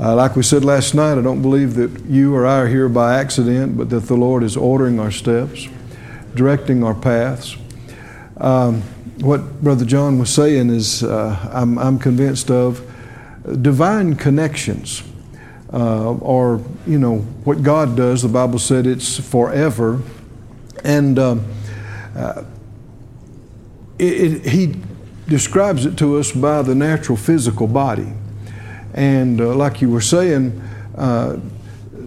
Uh, like we said last night, I don't believe that you or I are here by accident, but that the Lord is ordering our steps, directing our paths. Um, what Brother John was saying is, uh, I'm, I'm, convinced of divine connections, uh, or you know what God does. The Bible said it's forever, and um, uh, it, it, He describes it to us by the natural physical body. And uh, like you were saying, uh,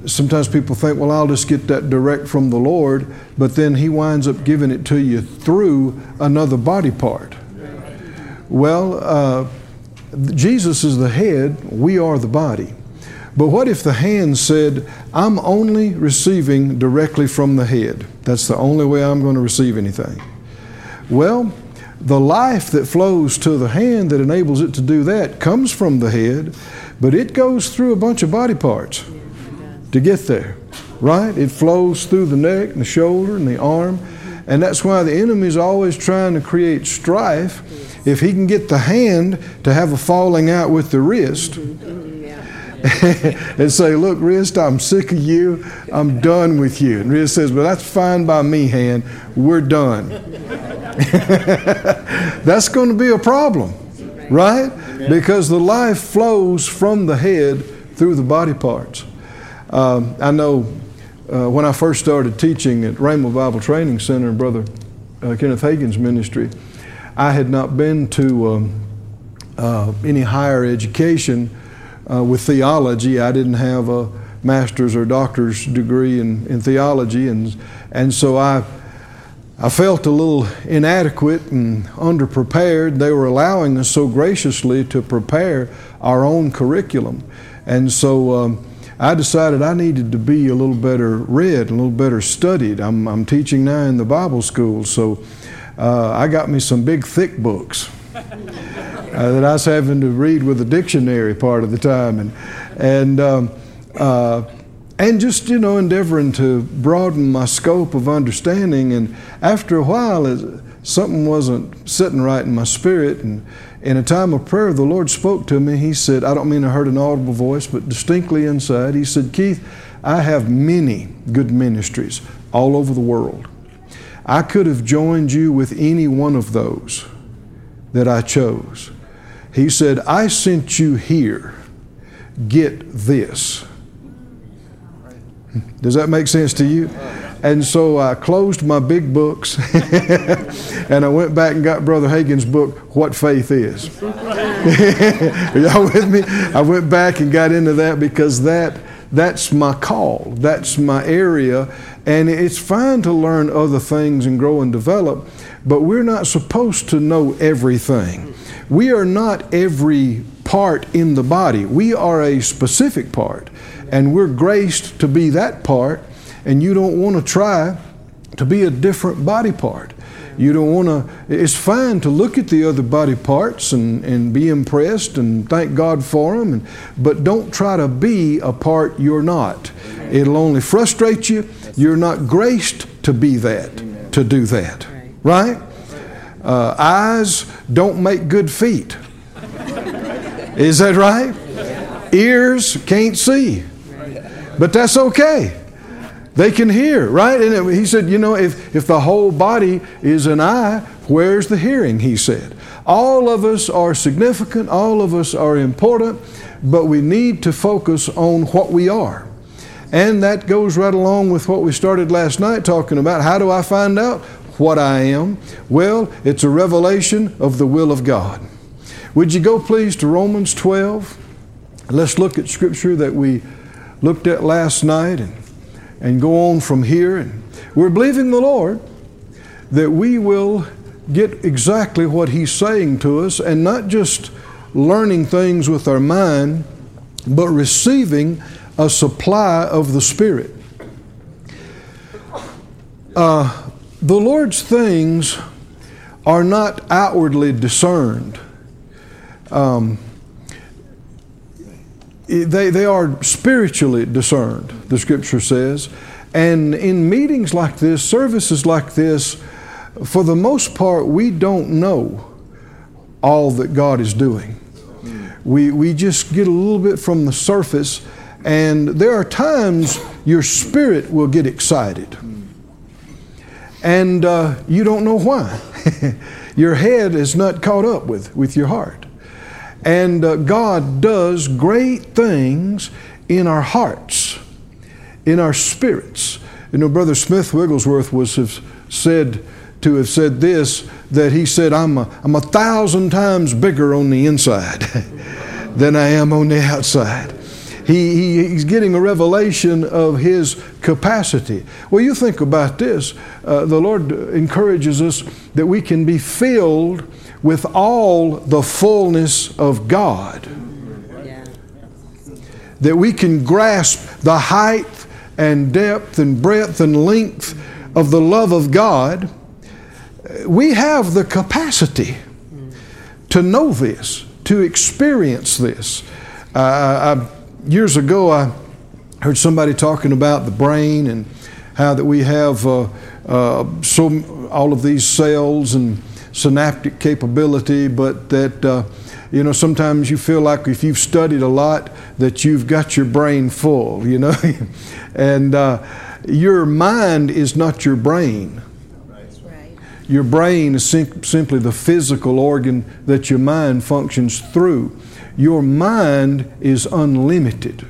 sometimes people think, well, I'll just get that direct from the Lord, but then He winds up giving it to you through another body part. Well, uh, Jesus is the head, we are the body. But what if the hand said, I'm only receiving directly from the head? That's the only way I'm going to receive anything. Well, the life that flows to the hand that enables it to do that comes from the head, but it goes through a bunch of body parts to get there, right? It flows through the neck and the shoulder and the arm. And that's why the enemy is always trying to create strife. If he can get the hand to have a falling out with the wrist, and say, Look, wrist, I'm sick of you. I'm done with you. And wrist says, Well, that's fine by me, hand. We're done. that's going to be a problem, right? Because the life flows from the head through the body parts. Um, I know uh, when I first started teaching at Rhema Bible Training Center and Brother uh, Kenneth Hagin's ministry, I had not been to um, uh, any higher education uh, with theology. I didn't have a master's or doctor's degree in, in theology, and, and so I, I felt a little inadequate and underprepared. They were allowing us so graciously to prepare our own curriculum. And so um, I decided I needed to be a little better read, a little better studied. I'm, I'm teaching now in the Bible school, so uh, I got me some big, thick books uh, that I was having to read with a dictionary part of the time, and and um, uh, and just you know endeavoring to broaden my scope of understanding. And after a while, something wasn't sitting right in my spirit, and in a time of prayer, the Lord spoke to me. He said, "I don't mean I heard an audible voice, but distinctly inside, He said, Keith." I have many good ministries all over the world. I could have joined you with any one of those that I chose. He said, I sent you here. Get this. Does that make sense to you? And so I closed my big books and I went back and got Brother Hagin's book, What Faith Is. Are y'all with me? I went back and got into that because that that's my call. That's my area. And it's fine to learn other things and grow and develop, but we're not supposed to know everything. We are not every part in the body. We are a specific part, and we're graced to be that part, and you don't want to try to be a different body part. You don't want to, it's fine to look at the other body parts and, and be impressed and thank God for them, and, but don't try to be a part you're not. It'll only frustrate you. You're not graced to be that, to do that. Right? Uh, eyes don't make good feet. Is that right? Ears can't see. But that's okay. They can hear, right? And he said, you know, if, if the whole body is an eye, where's the hearing? He said. All of us are significant, all of us are important, but we need to focus on what we are. And that goes right along with what we started last night talking about. How do I find out what I am? Well, it's a revelation of the will of God. Would you go please to Romans 12? Let's look at scripture that we looked at last night and, and go on from here. And we're believing the Lord that we will get exactly what He's saying to us and not just learning things with our mind, but receiving a supply of the Spirit. Uh, the Lord's things are not outwardly discerned. Um, they, they are spiritually discerned, the scripture says. And in meetings like this, services like this, for the most part, we don't know all that God is doing. we, we just get a little bit from the surface, and there are times your spirit will get excited. And uh, you don't know why. your head is not caught up with, with your heart. And uh, God does great things in our hearts, in our spirits. You know, Brother Smith Wigglesworth was have said to have said this that he said, I'm a, I'm a thousand times bigger on the inside than I am on the outside. He, he, he's getting a revelation of his capacity. Well, you think about this. Uh, the Lord encourages us that we can be filled with all the fullness of God. That we can grasp the height and depth and breadth and length of the love of God. We have the capacity to know this, to experience this. Uh, I, years ago, I heard somebody talking about the brain and how that we have uh, uh, so all of these cells and synaptic capability, but that, uh, you know, sometimes you feel like if you've studied a lot, that you've got your brain full, you know. and uh, your mind is not your brain. Your brain is sim- simply the physical organ that your mind functions through. Your mind is unlimited.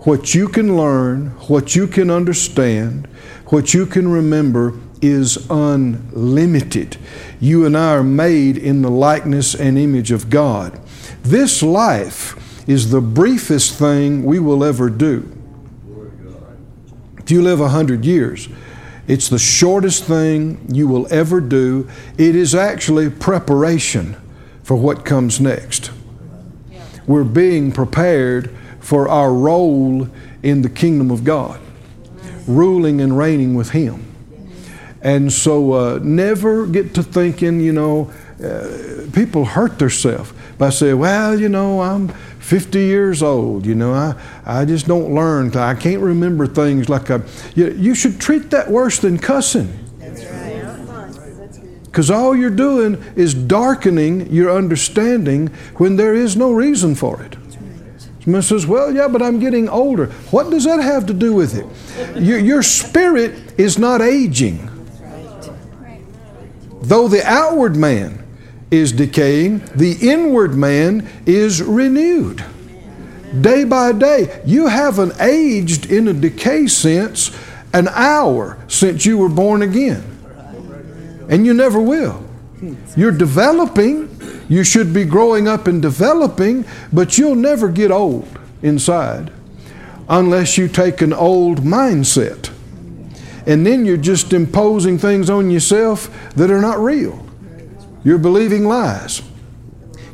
What you can learn, what you can understand, what you can remember is unlimited. You and I are made in the likeness and image of God. This life is the briefest thing we will ever do. If you live a hundred years, it's the shortest thing you will ever do. It is actually preparation for what comes next. We're being prepared for our role in the kingdom of God, ruling and reigning with Him. And so uh, never get to thinking, you know, uh, people hurt themselves by saying, well, you know, I'm 50 years old, you know, I, I just don't learn. I can't remember things like I. You, you should treat that worse than cussing. Because all you're doing is darkening your understanding when there is no reason for it. Someone says, Well, yeah, but I'm getting older. What does that have to do with it? Your, your spirit is not aging. Though the outward man is decaying, the inward man is renewed. Day by day, you haven't aged in a decay sense an hour since you were born again. And you never will. You're developing, you should be growing up and developing, but you'll never get old inside unless you take an old mindset and then you're just imposing things on yourself that are not real. You're believing lies.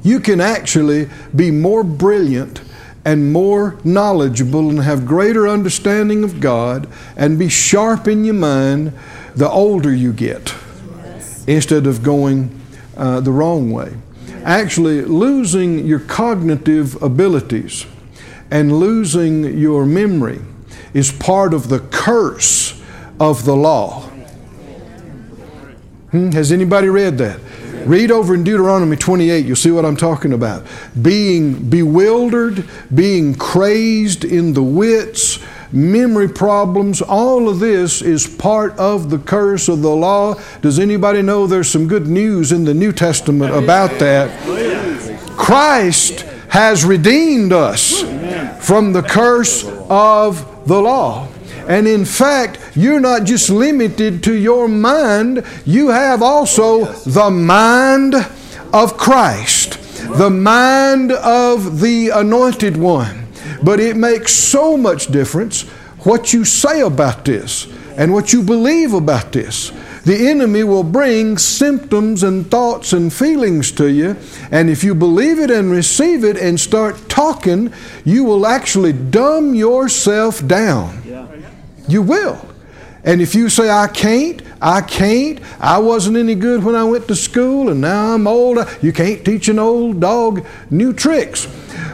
You can actually be more brilliant and more knowledgeable and have greater understanding of God and be sharp in your mind the older you get instead of going uh, the wrong way. Actually, losing your cognitive abilities and losing your memory is part of the curse of the law. Hmm? Has anybody read that? Read over in Deuteronomy 28, you'll see what I'm talking about. Being bewildered, being crazed in the wits, memory problems, all of this is part of the curse of the law. Does anybody know there's some good news in the New Testament about that? Christ has redeemed us from the curse of the law. And in fact, you're not just limited to your mind, you have also the mind of Christ, the mind of the anointed one. But it makes so much difference what you say about this and what you believe about this. The enemy will bring symptoms and thoughts and feelings to you, and if you believe it and receive it and start talking, you will actually dumb yourself down. You will. And if you say, I can't, I can't, I wasn't any good when I went to school and now I'm old, you can't teach an old dog new tricks.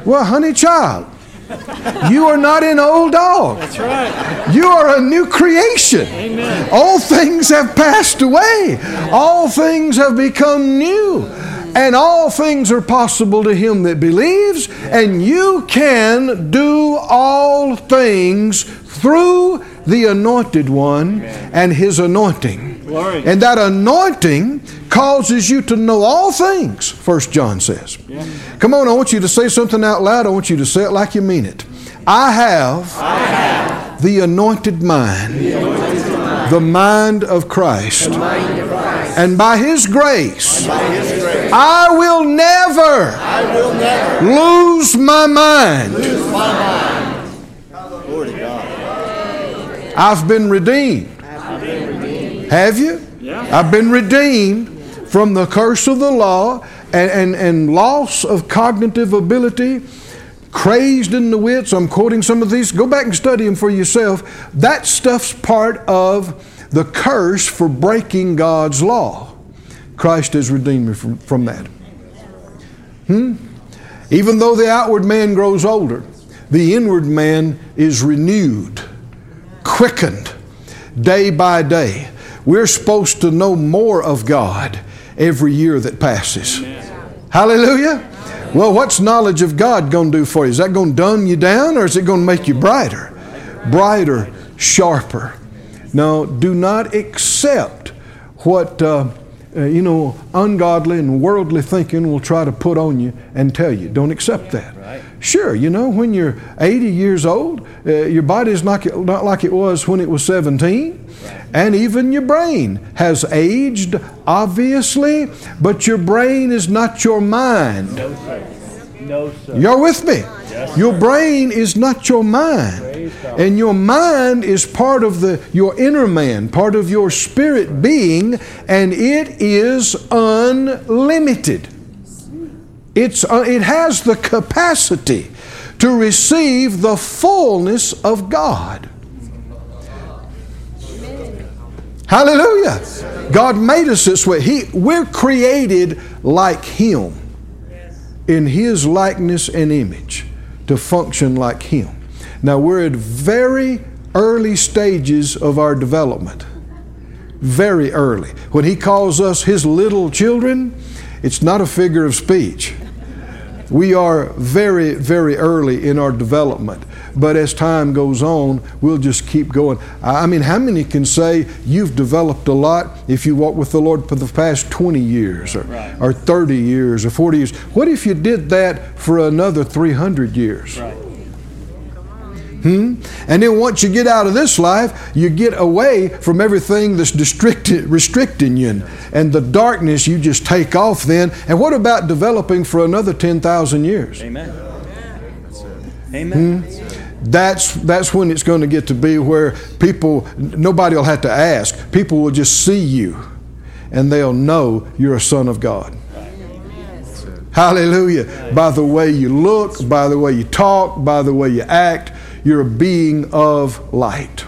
Well, honey child, you are not an old dog. That's right. You are a new creation. Amen. All things have passed away, all things have become new. And all things are possible to him that believes, and you can do all things through the anointed one and his anointing. Glory. And that anointing causes you to know all things, First John says. Come on, I want you to say something out loud. I want you to say it like you mean it. I have, the anointed mind, the mind of Christ. And by His grace, I will never, lose my mind. Glory to God. I've been redeemed. Have you? Yeah. I've been redeemed from the curse of the law and, and, and loss of cognitive ability, crazed in the wits. I'm quoting some of these. Go back and study them for yourself. That stuff's part of the curse for breaking God's law. Christ has redeemed me from, from that. Hmm? Even though the outward man grows older, the inward man is renewed, quickened day by day. We're supposed to know more of God every year that passes. Hallelujah. Well, what's knowledge of God going to do for you? Is that going to dumb you down or is it going to make you brighter? Brighter, sharper. Now, do not accept what, uh, uh, you know, ungodly and worldly thinking will try to put on you and tell you. Don't accept that. Sure, you know, when you're 80 years old, uh, your body is not, not like it was when it was 17. And even your brain has aged, obviously, but your brain is not your mind. No, sir. No, sir. You're with me. Yes, Your brain is not your mind. And your mind is part of the your inner man, part of your spirit being, and it is unlimited. It's, uh, it has the capacity to receive the fullness of God. Hallelujah. God made us this way. He, we're created like Him in His likeness and image to function like Him. Now, we're at very early stages of our development. Very early. When He calls us His little children, it's not a figure of speech. We are very, very early in our development. But as time goes on, we'll just keep going. I mean, how many can say you've developed a lot if you walk with the Lord for the past 20 years or, Right. or 30 years or 40 years? What if you did that for another 300 years? Right. Hmm? And then once you get out of this life, you get away from everything that's restricting you. And, the darkness, you just take off then. And what about developing for another 10,000 years? Amen. Amen. That's, that's when it's going to get to be where people, nobody will have to ask. People will just see you and they'll know you're a son of God. Hallelujah. By the way you look, by the way you talk, by the way you act, you're a being of light.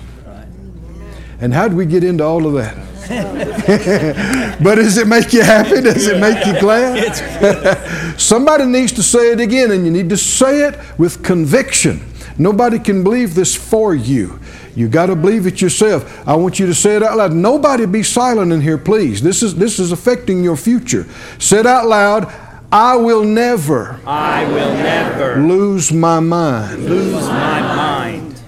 And how do we get into all of that? but does it make you happy? Does it make you glad? Somebody needs to say it again, and you need to say it with conviction. Nobody can believe this for you. You got to believe it yourself. I want you to say it out loud. Nobody be silent in here, please. This is this is affecting your future. Say it out loud. I will never I will never lose my mind. lose my mind.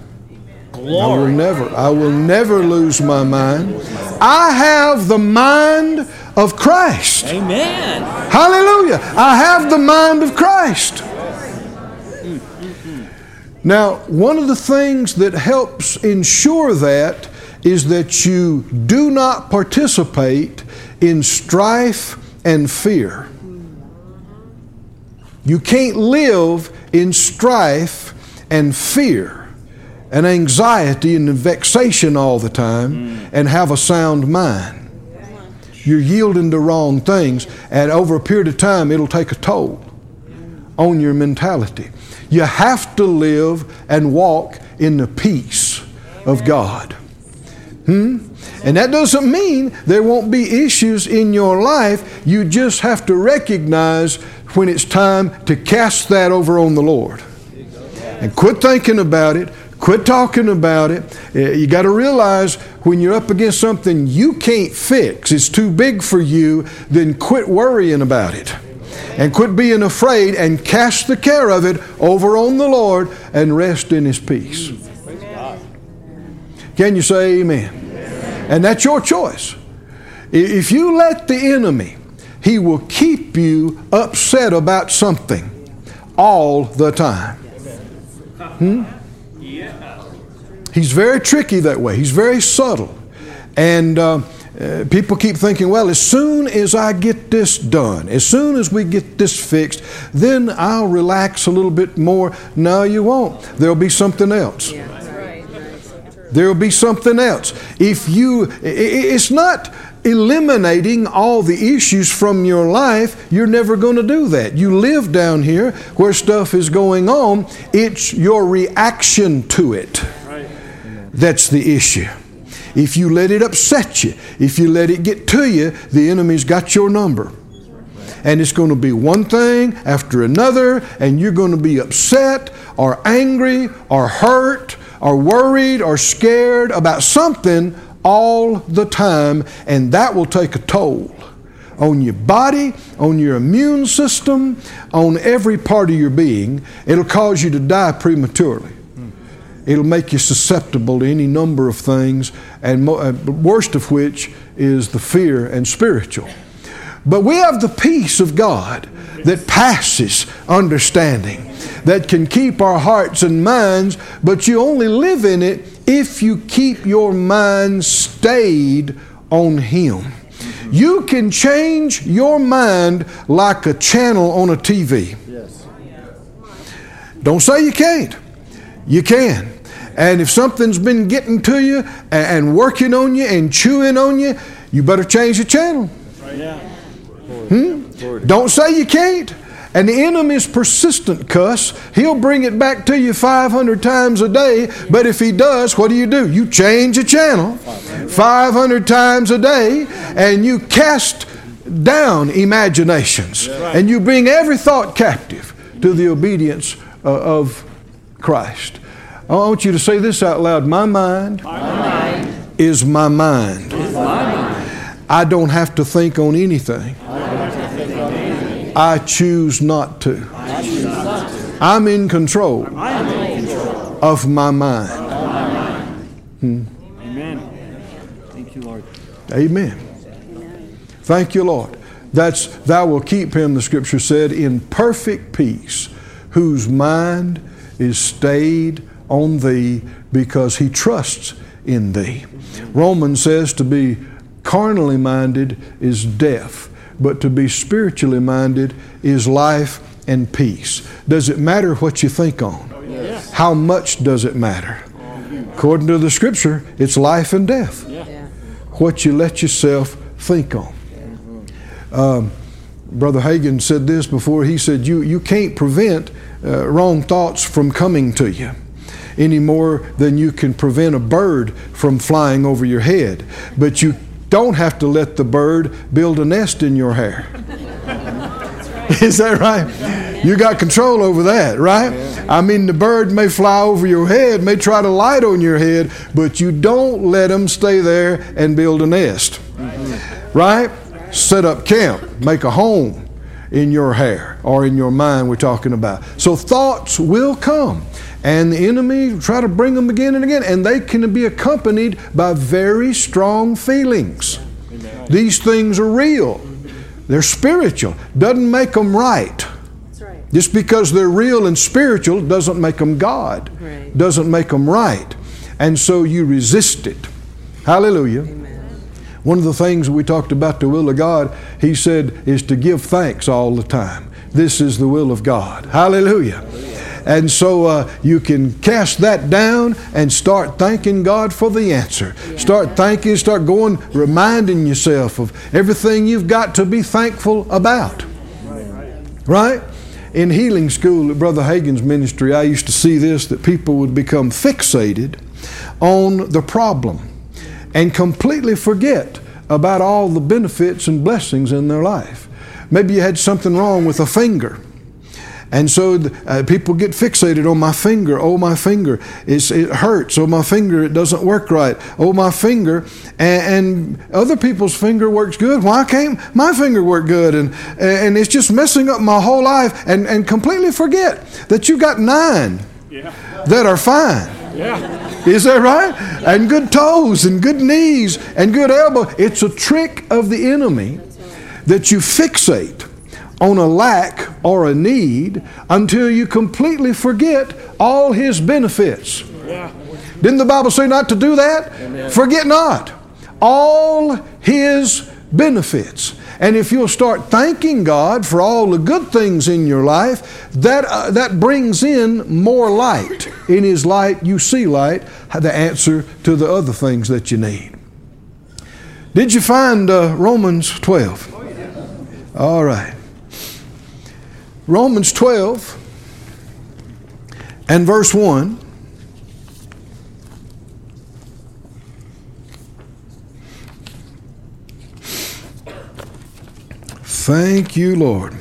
Glory. I will never. I will never lose my mind. I have the mind of Christ. Amen. Hallelujah. I have the mind of Christ. Now, one of the things that helps ensure that is that you do not participate in strife and fear. You can't live in strife and fear and anxiety and vexation all the time and have a sound mind. You're yielding to wrong things, and over a period of time, it'll take a toll on your mentality. You have to live and walk in the peace of God. Hmm? And that doesn't mean there won't be issues in your life. You just have to recognize when it's time to cast that over on the Lord. And quit thinking about it, Quit talking about it. Uh, You got to realize when you're up against something you can't fix, it's too big for you, then quit worrying about it. And quit being afraid and cast the care of it over on the Lord and rest in His peace. Can you say amen? And that's your choice. If you let the enemy, he will keep you upset about something all the time. Hmm? He's very tricky that way. He's very subtle. And uh, uh, people keep thinking, well, as soon as I get this done, as soon as we get this fixed, then I'll relax a little bit more. No, you won't. There'll be something else. There will be something else. If you, it's not eliminating all the issues from your life. You're never going to do that. You live down here where stuff is going on. It's your reaction to it that's the issue. If you let it upset you, if you let it get to you, the enemy's got your number. And it's going to be one thing after another, and you're going to be upset or angry or hurt or worried or scared about something all the time, and that will take a toll on your body, on your immune system, on every part of your being. It'll cause you to die prematurely. It'll make you susceptible to any number of things, and mo- uh, worst of which is the fear and spiritual. But we have the peace of God that passes understanding, that can keep our hearts and minds, but you only live in it if you keep your mind stayed on Him. You can change your mind like a channel on a TV. Don't say you can't. You can. And if something's been getting to you and, working on you and chewing on you, you better change the channel. Hmm? Don't say you can't. And the enemy's persistent cuss. He'll bring it back to you 500 times a day. But if he does, what do you do? You change the channel 500 times a day and you cast down imaginations. And you bring every thought captive to the obedience uh, of Christ. I want you to say this out loud. My mind, is my mind. I don't have to think on anything. I choose not to. I'm in control of my mind. Hmm. Amen. Thank you, Lord. Amen. Thank you, Lord. That's thou will keep him, the scripture said, in perfect peace, whose mind is stayed on thee because he trusts in thee. Romans says to be carnally minded is death, but to be spiritually minded is life and peace. Does it matter what you think on? How much does it matter? According to the scripture, it's life and death. What you let yourself think on. Um, Brother Hagin said this before. He said, You, you can't prevent uh, wrong thoughts from coming to you any more than you can prevent a bird from flying over your head. But you don't have to let the bird build a nest in your hair. Is that right? You got control over that, right? I mean, the bird may fly over your head, may try to light on your head, but you don't let them stay there and build a nest, mm-hmm. right? Set up camp, make a home in your hair or in your mind, we're talking about. So thoughts will come. And the enemy try to bring them again and again, and they can be accompanied by very strong feelings. These things are real. They're spiritual. Doesn't make them right. Right. Just because they're real and spiritual doesn't make them God. Right. Doesn't make them right. And so you resist it. Hallelujah. Amen. One of the things we talked about the will of God, he said, is to give thanks all the time. This is the will of God. Hallelujah. And so uh, you can cast that down and start thanking God for the answer. Start thanking, start going, reminding yourself of everything you've got to be thankful about. Right? In healing school at Brother Hagin's ministry, I used to see this that people would become fixated on the problem and completely forget about all the benefits and blessings in their life. Maybe you had something wrong with a finger And so uh, people get fixated on my finger. Oh, my finger, it's, it hurts. Oh, my finger, it doesn't work right. Oh, my finger. And, and other people's finger works good. Why can't my finger work good? And, and it's just messing up my whole life and, and completely forget that you got nine yeah. that are fine. Yeah. Is that right? And good toes and good knees and good elbow. It's a trick of the enemy that you fixate on a lack or a need until you completely forget all his benefits. Yeah. Didn't the Bible say not to do that? Amen. Forget not all his benefits. And if you'll start thanking God for all the good things in your life, that, uh, that brings in more light. In His light, you see light, the answer to the other things that you need. Did you find uh, Romans 12? All right. Romans 12 and verse 1. Thank you, Lord.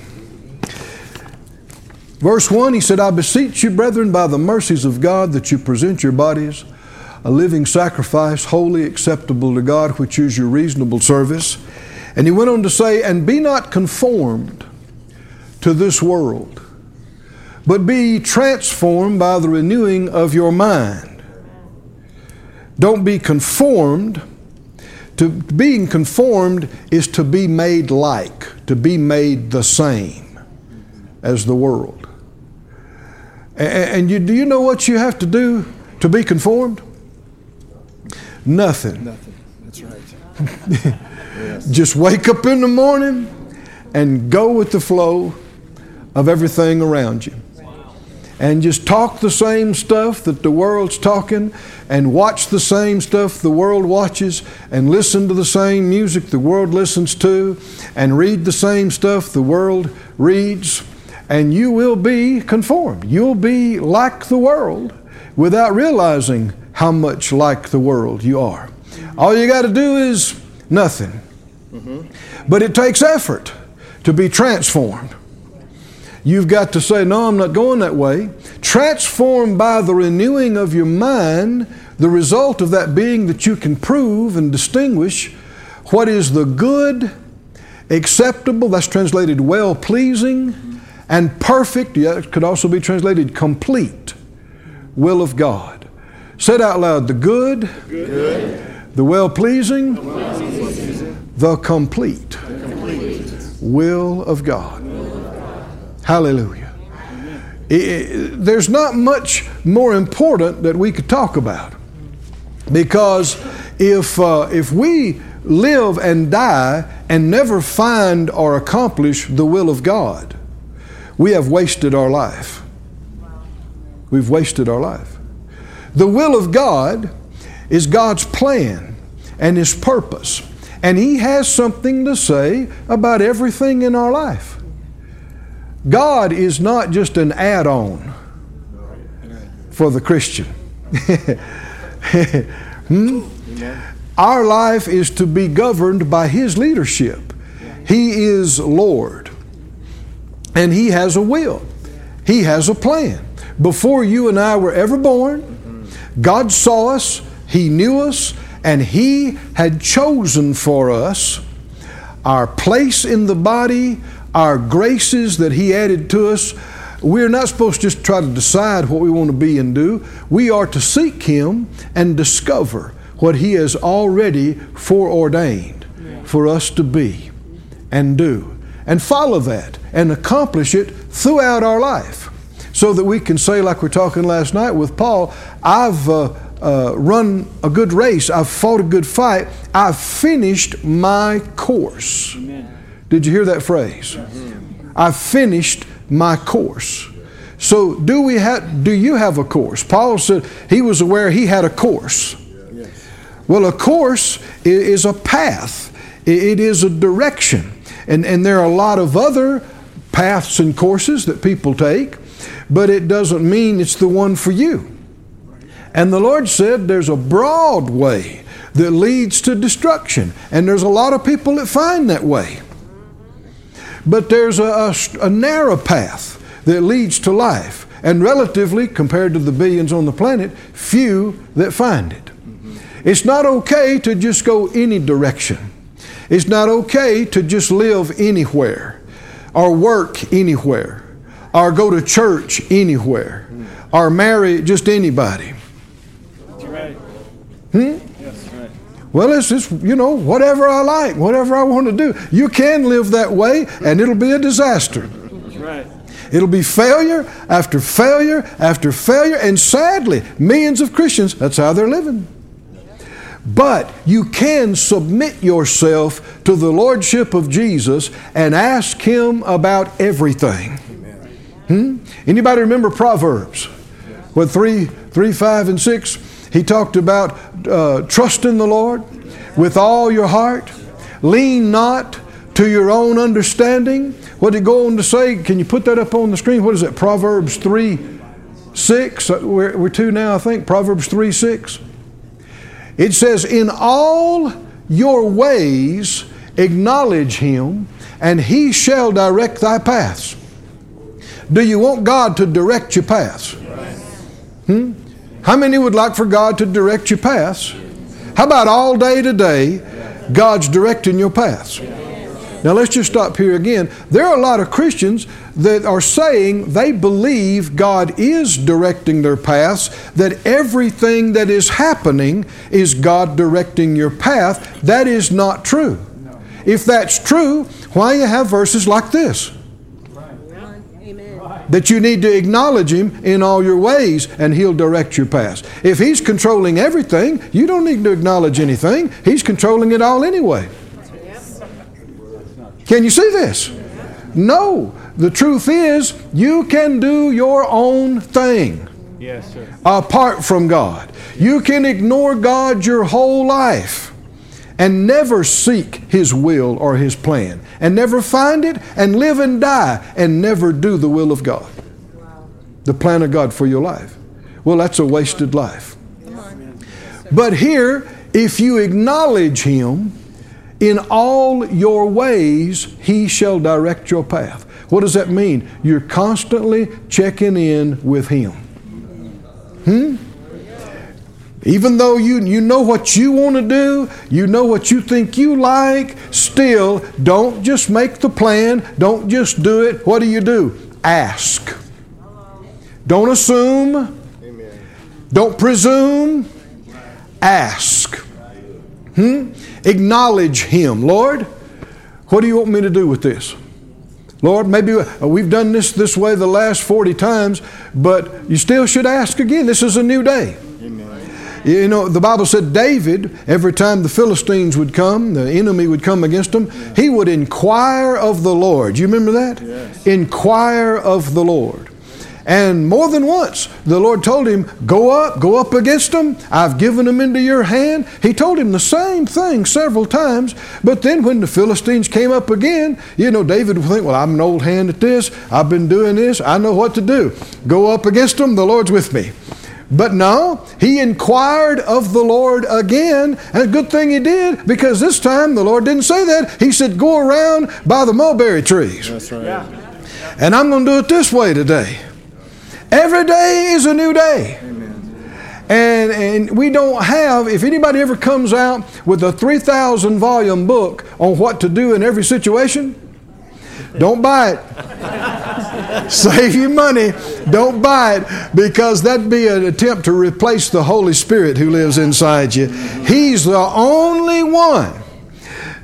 Verse 1, he said, I beseech you, brethren, by the mercies of God, that you present your bodies a living sacrifice, wholly acceptable to God, which is your reasonable service. And he went on to say, And be not conformed to this world, but be transformed by the renewing of your mind. Don't be conformed to being conformed is to be made like, to be made the same as the world. And you, do you know what you have to do to be conformed? Nothing. Nothing. That's right. yes. Just wake up in the morning and go with the flow of everything around you and just talk the same stuff that the world's talking and watch the same stuff the world watches and listen to the same music the world listens to and read the same stuff the world reads, and you will be conformed. You'll be like the world without realizing how much like the world you are. All you got to do is nothing. Mm-hmm. But it takes effort to be transformed. You've got to say, No, I'm not going that way. Transformed by the renewing of your mind, the result of that being that you can prove and distinguish what is the good, acceptable, that's translated well pleasing, and perfect, yeah, it could also be translated complete will of God. Said out loud, the good, good. the well pleasing, the the complete will of God. Hallelujah. It, there's not much more important that we could talk about because if, uh, if we live and die and never find or accomplish the will of God, we have wasted our life. We've wasted our life. The will of God is God's plan and His purpose. And He has something to say about everything in our life. God is not just an add on for the Christian. hmm? Our life is to be governed by His leadership. He is Lord, and He has a will, He has a plan. Before you and I were ever born, God saw us, He knew us, and He had chosen for us our place in the body, our graces that He added to us, we're not supposed to just try to decide what we want to be and do. We are to seek Him and discover what He has already foreordained for us to be and do, and follow that and accomplish it throughout our life. So that we can say, like we're talking last night with Paul, I've uh, uh, run a good race, I've fought a good fight, I've finished my course. Amen. Did you hear that phrase? I've finished my course. So do we have do you have a course? Paul said he was aware he had a course. Well, a course is a path. It is a direction. And, and there are a lot of other paths and courses that people take, but it doesn't mean it's the one for you. And the Lord said there's a broad way that leads to destruction. And there's a lot of people that find that way. But there's a, a, a narrow path that leads to life. And relatively, compared to the billions on the planet, few that find it. It's not okay to just go any direction. It's not okay to just live anywhere or work anywhere or go to church anywhere or marry just anybody. Right. Hmm? Well, it's just, you know, whatever I like, whatever I want to do. You can live that way and it'll be a disaster. That's right. It'll be failure after failure after failure, and sadly, millions of Christians, that's how they're living. But you can submit yourself to the Lordship of Jesus and ask Him about everything. Hmm? Anybody remember Proverbs? What, 3, 3 5, and 6? He talked about uh, trust in the Lord with all your heart, lean not to your own understanding. What did he go on to say? Can you put that up on the screen? What is it? Proverbs 3 6. Uh, we're, we're two now, I think. Proverbs 3 6. It says, In all your ways acknowledge him, and he shall direct thy paths. Do you want God to direct your paths? Hmm? How many would like for God to direct your paths? How about all day today, God's directing your paths? Now let's just stop here again. There are a lot of Christians that are saying they believe God is directing their paths, that everything that is happening is God directing your path. That is not true. If that's true, why do you have verses like this? That you need to acknowledge Him in all your ways and He'll direct your path. If He's controlling everything, you don't need to acknowledge anything. He's controlling it all anyway. Can you see this? No. The truth is, you can do your own thing Yes, sir. apart from God. You can ignore God your whole life and never seek His will or His plan, and never find it, and live and die, and never do the will of God, the plan of God for your life. Well, that's a wasted life. But here, if you acknowledge Him in all your ways, He shall direct your path. What does that mean? You're constantly checking in with Him. Hmm? Even though you, you know what you want to do, you know what you think you like, still don't just make the plan, don't just do it. What do you do? Ask. Don't assume, don't presume, ask. Hmm? Acknowledge Him. Lord, what do you want me to do with this? Lord, maybe uh, we've done this this way the last 40 times, but you still should ask again. This is a new day. You know, the Bible said David, every time the Philistines would come, the enemy would come against him, he would inquire of the Lord. You remember that? Yes. Inquire of the Lord. And more than once, the Lord told him, Go up, go up against them. I've given them into your hand. He told him the same thing several times. But then when the Philistines came up again, you know, David would think, Well, I'm an old hand at this. I've been doing this. I know what to do. Go up against them. The Lord's with me. But no, he inquired of the Lord again, and a good thing he did because this time the Lord didn't say that. He said, Go around by the mulberry trees. That's right. And I'm going to do it this way today. Every day is a new day. And, and we don't have, if anybody ever comes out with a 3,000 volume book on what to do in every situation, don't buy it. Save your money. Don't buy it because that'd be an attempt to replace the Holy Spirit who lives inside you. He's the only one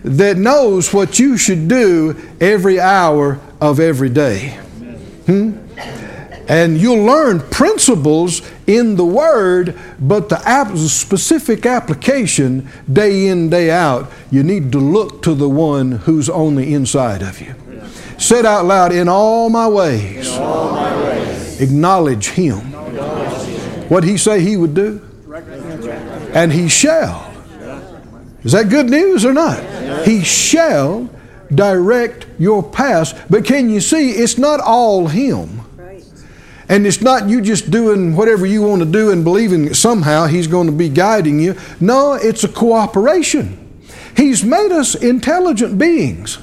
that knows what you should do every hour of every day. Hmm? And you'll learn principles in the Word, but the ap- specific application day in, day out, you need to look to the one who's on the inside of you. Said out loud, in all my ways, acknowledge him. What he say he would do? And he shall. Is that good news or not? He shall direct your paths. But can you see, it's not all him. And it's not you just doing whatever you want to do and believing somehow He's going to be guiding you. No, it's a cooperation. He's made us intelligent beings.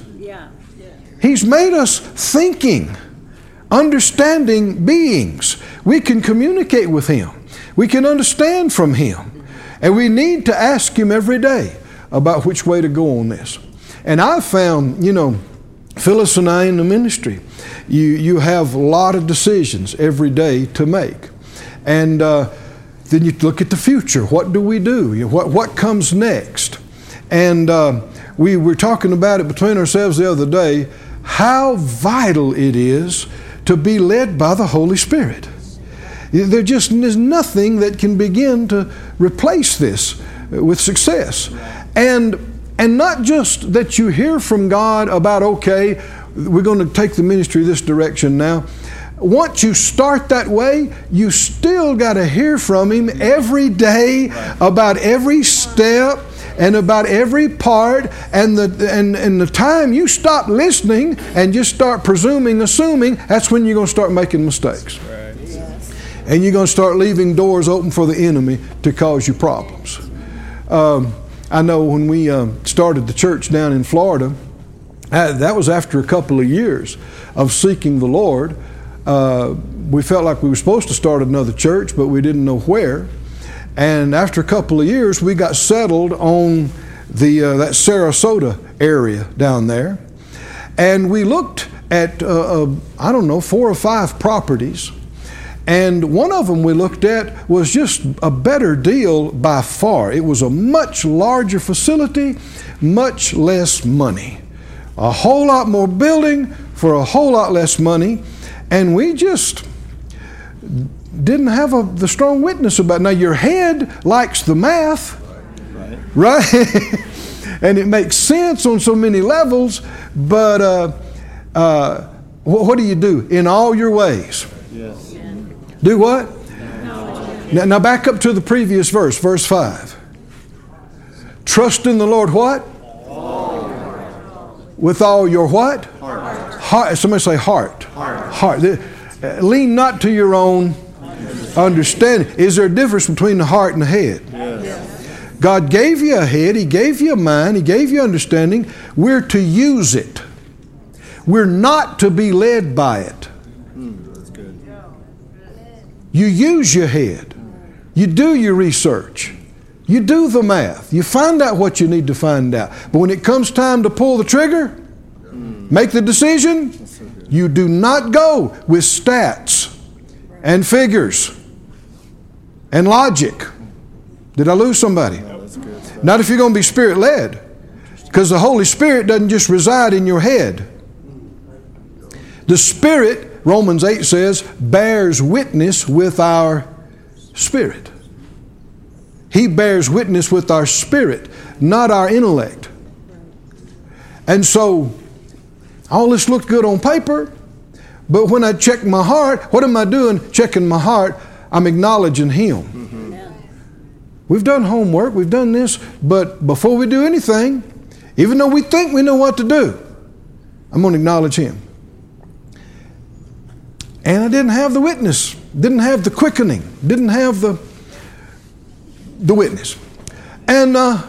He's made us thinking understanding beings. We can communicate with Him, we can understand from Him. And we need to ask Him every day about which way to go on this. And I've found, you know, Phyllis and I in the ministry, you, you have a lot of decisions every day to make. And uh, then you look at the future. What do we do? What, what comes next? And uh, we were talking about it between ourselves the other day how vital it is to be led by the Holy Spirit. There just is nothing that can begin to replace this with success. And and not just that you hear from God about, okay, we're going to take the ministry this direction now. Once you start that way, you still got to hear from Him every day about every step and about every part. And the, and, and the time you stop listening and just start presuming, assuming, that's when you're going to start making mistakes. And you're going to start leaving doors open for the enemy to cause you problems. Um, I know when we uh, started the church down in Florida, uh, that was after a couple of years of seeking the Lord. Uh, we felt like we were supposed to start another church, but we didn't know where. And after a couple of years, we got settled on the uh, that Sarasota area down there, and we looked at uh, uh, I don't know four or five properties and one of them we looked at was just a better deal by far. It was a much larger facility, much less money. A whole lot more building for a whole lot less money. And we just didn't have a, the strong witness about it. Now, your head likes the math, right? right? and it makes sense on so many levels, but uh, uh, what do you do? In all your ways. Yes do what? Now, now back up to the previous verse, verse 5. Trust in the Lord what? With all your what? Heart. heart. Somebody say heart. Heart. heart. Lean not to your own understanding. Is there a difference between the heart and the head? Yes. God gave you a head, He gave you a mind, He gave you understanding. We're to use it. We're not to be led by it. You use your head. You do your research. You do the math. You find out what you need to find out. But when it comes time to pull the trigger, make the decision, you do not go with stats and figures and logic. Did I lose somebody? Not if you're going to be spirit led. Because the Holy Spirit doesn't just reside in your head. The Spirit Romans 8 says, bears witness with our spirit. He bears witness with our spirit, not our intellect. And so, all this looked good on paper, but when I check my heart, what am I doing checking my heart? I'm acknowledging Him. Mm-hmm. We've done homework, we've done this, but before we do anything, even though we think we know what to do, I'm going to acknowledge Him. And I didn't have the witness, didn't have the quickening, didn't have the, the witness. And, uh,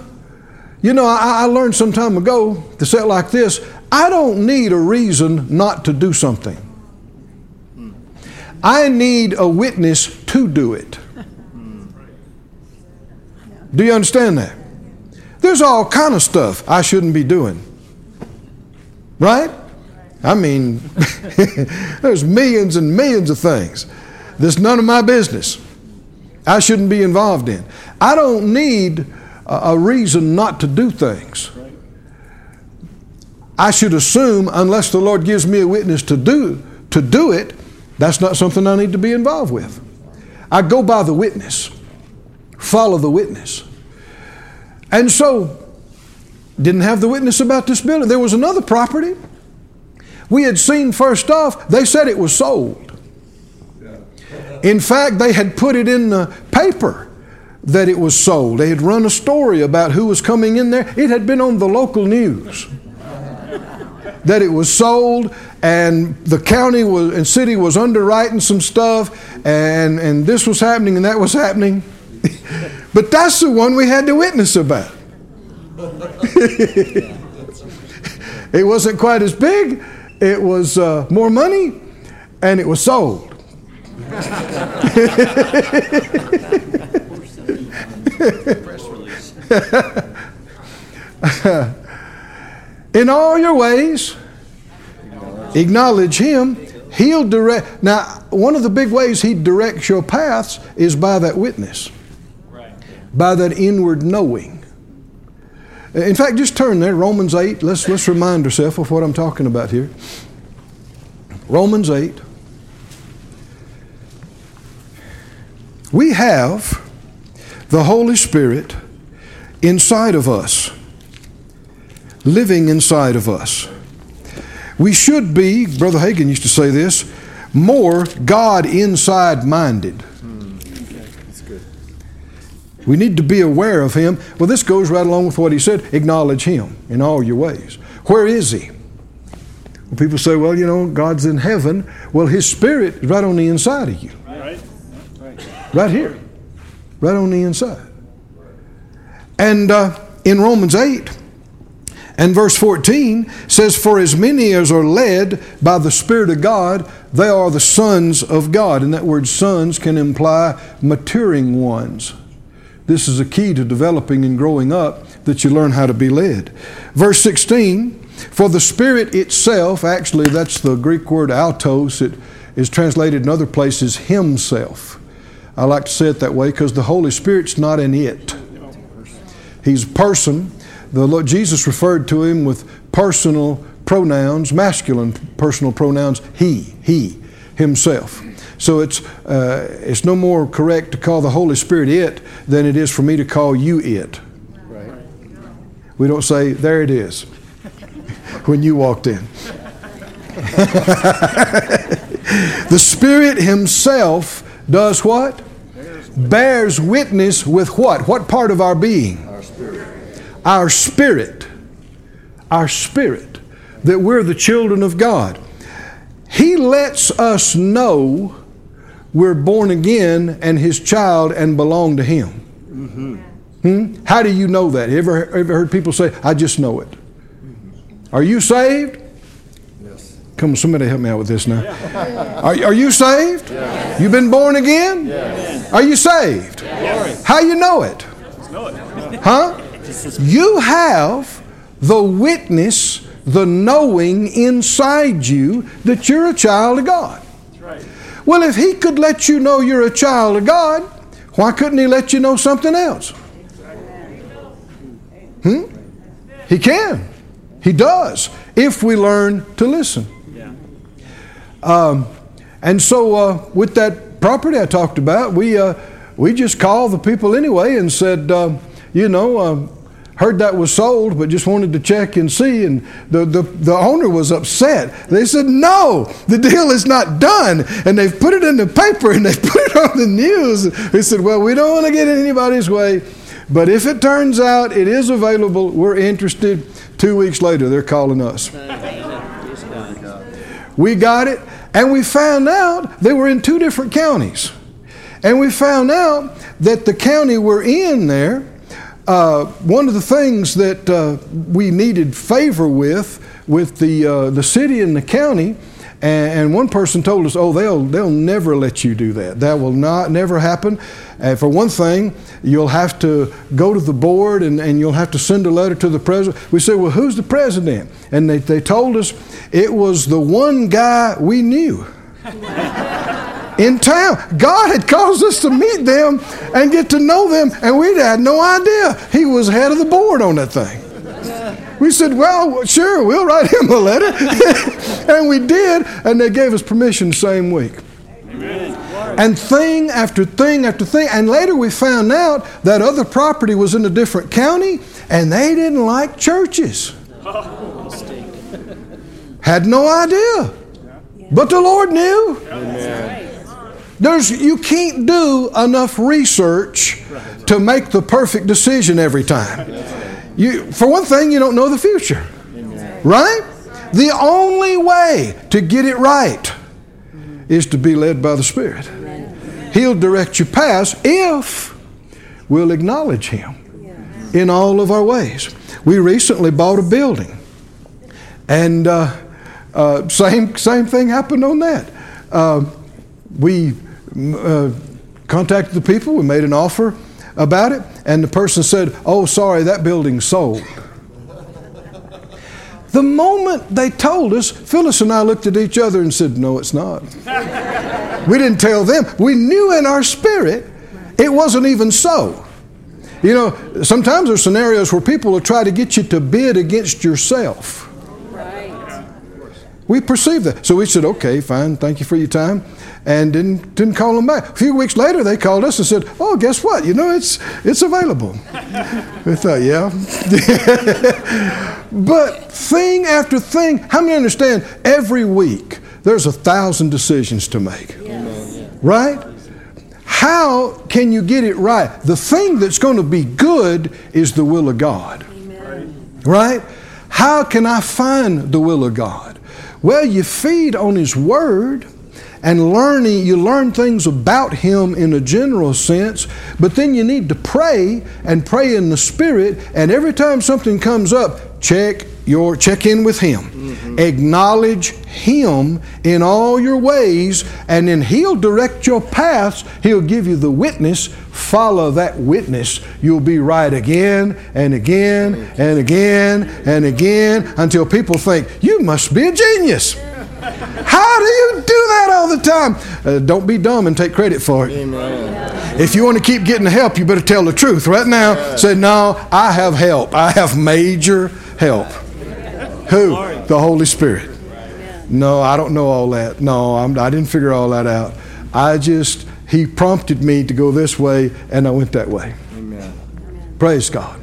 you know, I, I learned some time ago to say it like this I don't need a reason not to do something. I need a witness to do it. Do you understand that? There's all kind of stuff I shouldn't be doing. Right? I mean, there's millions and millions of things that's none of my business. I shouldn't be involved in. I don't need a, reason not to do things. I should assume, unless the Lord gives me a witness to do to do it, that's not something I need to be involved with. I go by the witness, follow the witness. And so, didn't have the witness about this building. There was another property we had seen first off, they said it was sold. In fact, they had put it in the paper that it was sold. They had run a story about who was coming in there. It had been on the local news that it was sold and the county was, and city was underwriting some stuff and, and this was happening and that was happening. but that's the one we had to witness about. it wasn't quite as big, it was uh, more money, and it was sold. In all your ways, acknowledge Him. He'll direct. Now, one of the big ways He directs your paths is by that witness, Right. by that inward knowing. In fact, just turn there, Romans 8. Let's, let's remind ourselves of what I'm talking about here. Romans 8. We have the Holy Spirit inside of us, living inside of us. We should be, Brother Hagin used to say this, more God inside minded. We need to be aware of Him. Well, this goes right along with what He said acknowledge Him in all your ways. Where is He? Well, people say, well, you know, God's in heaven. Well, His Spirit is right on the inside of you, right here, right on the inside. And uh, in Romans 8 and verse 14 says, For as many as are led by the Spirit of God, they are the sons of God. And that word sons can imply maturing ones. This is a key to developing and growing up that you learn how to be led. Verse 16, for the Spirit itself, actually, that's the Greek word autos, it is translated in other places himself. I like to say it that way because the Holy Spirit's not an it. He's a person. The Lord Jesus referred to him with personal pronouns, masculine personal pronouns, he, he, himself. So it's, uh, it's no more correct to call the Holy Spirit it than it is for me to call you it. Right. We don't say, there it is, when you walked in. the Spirit Himself does what? Bears witness with what? What part of our being? Our spirit. Our spirit. That we're the children of God. He lets us know we're born again and His child and belong to Him. Hmm? How do you know that? You ever, ever heard people say, I just know it? Are you saved? Yes. Come on, somebody help me out with this now. Are, are you saved? You've been born again? Are you saved? How you know it? Know it. Huh? You have the witness, the knowing inside you that you're a child of God. Well, if He could let you know you're a child of God, why couldn't He let you know something else? Hmm? He can. He does, if we learn to listen. Yeah. Um, and so, uh, with that property I talked about, we uh, we just called the people anyway and said, uh, you know, uh, heard that was sold, but just wanted to check and see. And the, the the owner was upset. They said, no, the deal is not done, and they've put it in the paper and they've put it on the news. They said, well, we don't want to get in anybody's way, but if it turns out it is available, we're interested. Two weeks later, they're calling us. We got it, and we found out they were in two different counties. And we found out that the county we're in there, uh, one of the things that uh, we needed favor with, with the, uh, the city and the county, and, one person told us, "Oh, they'll they'll never let you do that. That will not never happen." And for one thing, you'll have to go to the board and, and you'll have to send a letter to the president. We said, "Well, who's the president?" And they, they told us it was the one guy we knew in town. God had caused us to meet them and get to know them, and we had no idea he was head of the board on that thing. We said, Well, sure, we'll write him a letter. and we did, and they gave us permission the same week. And thing after thing after thing. And later we found out that other property was in a different county, and they didn't like churches. Had no idea. But the Lord knew. There's, you can't do enough research to make the perfect decision every time. You, for one thing, you don't know the future. Right? The only way to get it right is to be led by the Spirit. He'll direct your paths if we'll acknowledge Him in all of our ways. We recently bought a building, and uh, uh, same same thing happened on that. uh, we uh, contacted the people, we made an offer about it, and the person said, Oh, sorry, that building's sold. The moment they told us, Phyllis and I looked at each other and said, No, it's not. we didn't tell them. We knew in our spirit it wasn't even so. You know, sometimes there's scenarios where people will try to get you to bid against yourself. We perceived that. So we said, okay, fine, thank you for your time. And didn't, didn't call them back. A few weeks later, they called us and said, oh, guess what? You know, it's, it's available. we thought, yeah. but thing after thing, how many understand every week there's a thousand decisions to make? Yes. Right? How can you get it right? The thing that's going to be good is the will of God. Amen. Right? How can I find the will of God? Well, you feed on His Word and learning, you learn things about Him in a general sense, but then you need to pray and pray in the Spirit, and every time something comes up, check your check in with him acknowledge him in all your ways and then he'll direct your paths. He'll give you the witness. Follow that witness. You'll be right again and again and again and again until people think you must be a genius. How do you do that all the time? Uh, don't be dumb and take credit for it. If you want to keep getting help you better tell the truth right now. Say no i have help. I have major help who? The Holy Spirit. No, I don't know all that. No, I'm, I didn't figure all that out. I just, He prompted me to go this way, and I went that way. Amen. Praise God.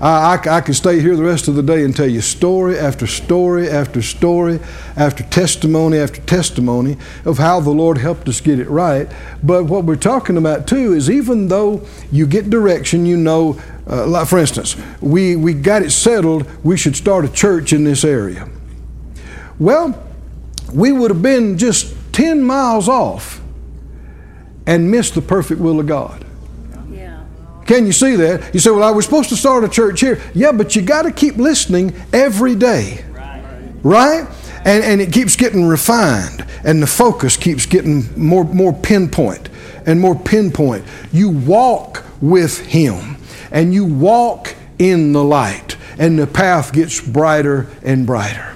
I, I, I could stay here the rest of the day and tell you story after story after story after testimony after testimony of how the Lord helped us get it right. But what we're talking about too is even though you get direction, you know, uh, like for instance, we, we got it settled, we should start a church in this area. Well, we would have been just 10 miles off and missed the perfect will of God. Yeah. Can you see that? You say, well, I was supposed to start a church here. Yeah, but you got to keep listening every day. Right? And, and it keeps getting refined, and the focus keeps getting more, more pinpoint and more pinpoint. You walk with Him, and you walk in the light, and the path gets brighter and brighter.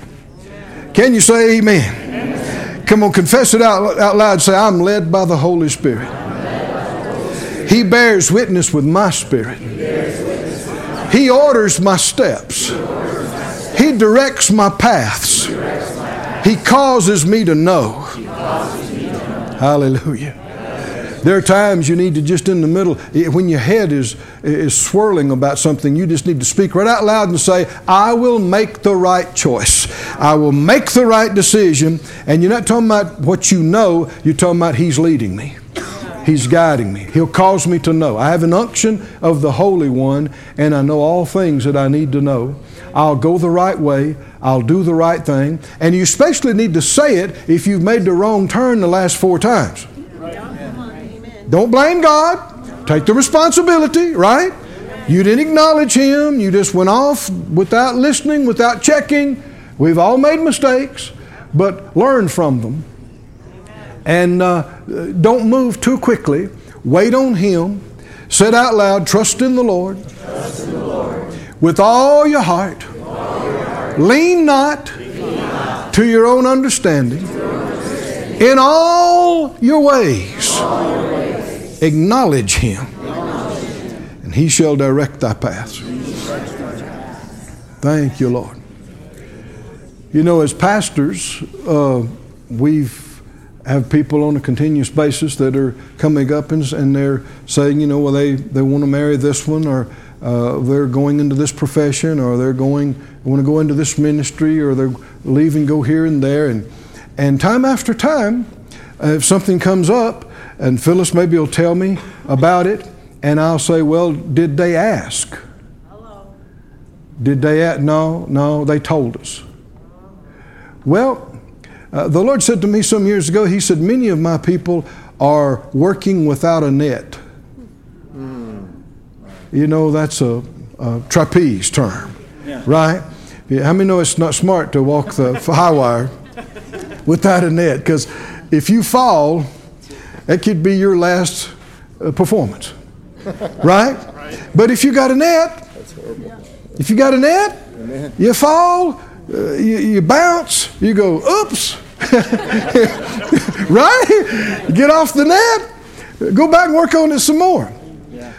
Can you say amen? Come on, confess it out, out loud. Say, I'm led by the Holy Spirit. He bears witness with my spirit. He orders my steps. He directs my paths. He causes me to know. Hallelujah. There are times you need to just in the middle, eh, when your head is, eh, is swirling about something, you just need to speak right out loud and say, I will make the right choice. I will make the right decision. And you're not talking about what you know, you're talking about He's leading me. He's guiding me. He'll cause me to know. I have an unction of the Holy One, and I know all things that I need to know. I'll go the right way. I'll do the right thing. And you especially need to say it if you've made the wrong turn the last four times. Don't blame God. Take the responsibility, right? You didn't acknowledge Him. You just went off without listening, without checking. We've all made mistakes, but learn from them. And uh, don't move too quickly. Wait on Him. Said out loud, trust in the Lord. With all your heart. Lean not to your own understanding. In all your ways, acknowledge Him, and He shall direct thy paths. Thank you, Lord. You know, as pastors, uh, we've have people on a continuous basis that are coming up and, and they're saying, you know, well, they, they want to marry this one, or uh, they're going into this profession, or they're going want to go into this ministry, or they're leaving, go here and there, and and time after time, uh, if something comes up, and Phyllis maybe will tell me about it, and I'll say, well, did they ask? Hello. Did they ask? No, no, they told us. Well, uh, the Lord said to me some years ago, He said, Many of my people are working without a net. You know, that's a, a trapeze term, Yeah. right? Yeah, how many know it's not smart to walk the high wire without a net? Because if you fall, that could be your last uh, performance. Right? But if you got a net, if you got a net, you fall, uh, you, you bounce, you go, oops. right? Get off the net, go back and work on it some more.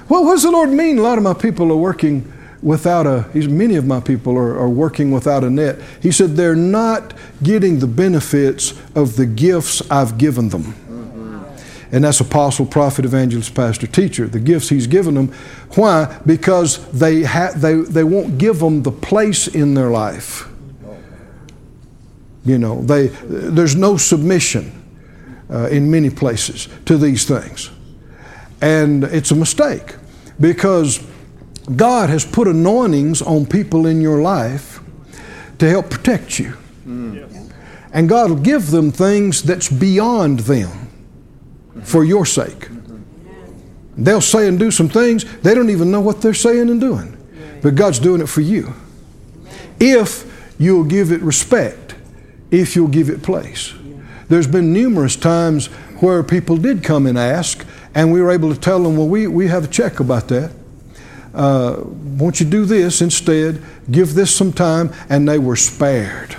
Well, what does the Lord mean? A lot of my people are working without a, he's, many of my people are, are working without a net. He said they're not getting the benefits of the gifts I've given them. And that's apostle, prophet, evangelist, pastor, teacher, the gifts he's given them. Why? Because they, ha- they, they won't give them the place in their life. You know, they, there's no submission uh, in many places to these things. And it's a mistake because God has put anointings on people in your life to help protect you. And God will give them things that's beyond them for your sake. They'll say and do some things, they don't even know what they're saying and doing. But God's doing it for you. If you'll give it respect, if you'll give it place. There's been numerous times where people did come and ask, and we were able to tell them, well, we, we have a check about that. Uh, won't you do this instead? Give this some time, and they were spared.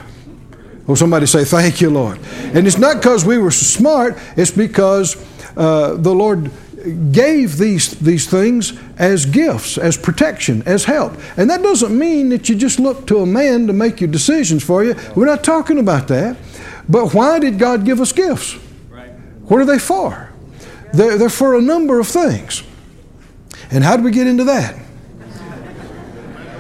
Well, somebody say, Thank you, Lord. And it's not because we were so smart, it's because uh, the Lord gave these, these things as gifts, as protection, as help. And that doesn't mean that you just look to a man to make your decisions for you. We're not talking about that. But why did God give us gifts? What are they for? They're, they're for a number of things. And how do we get into that?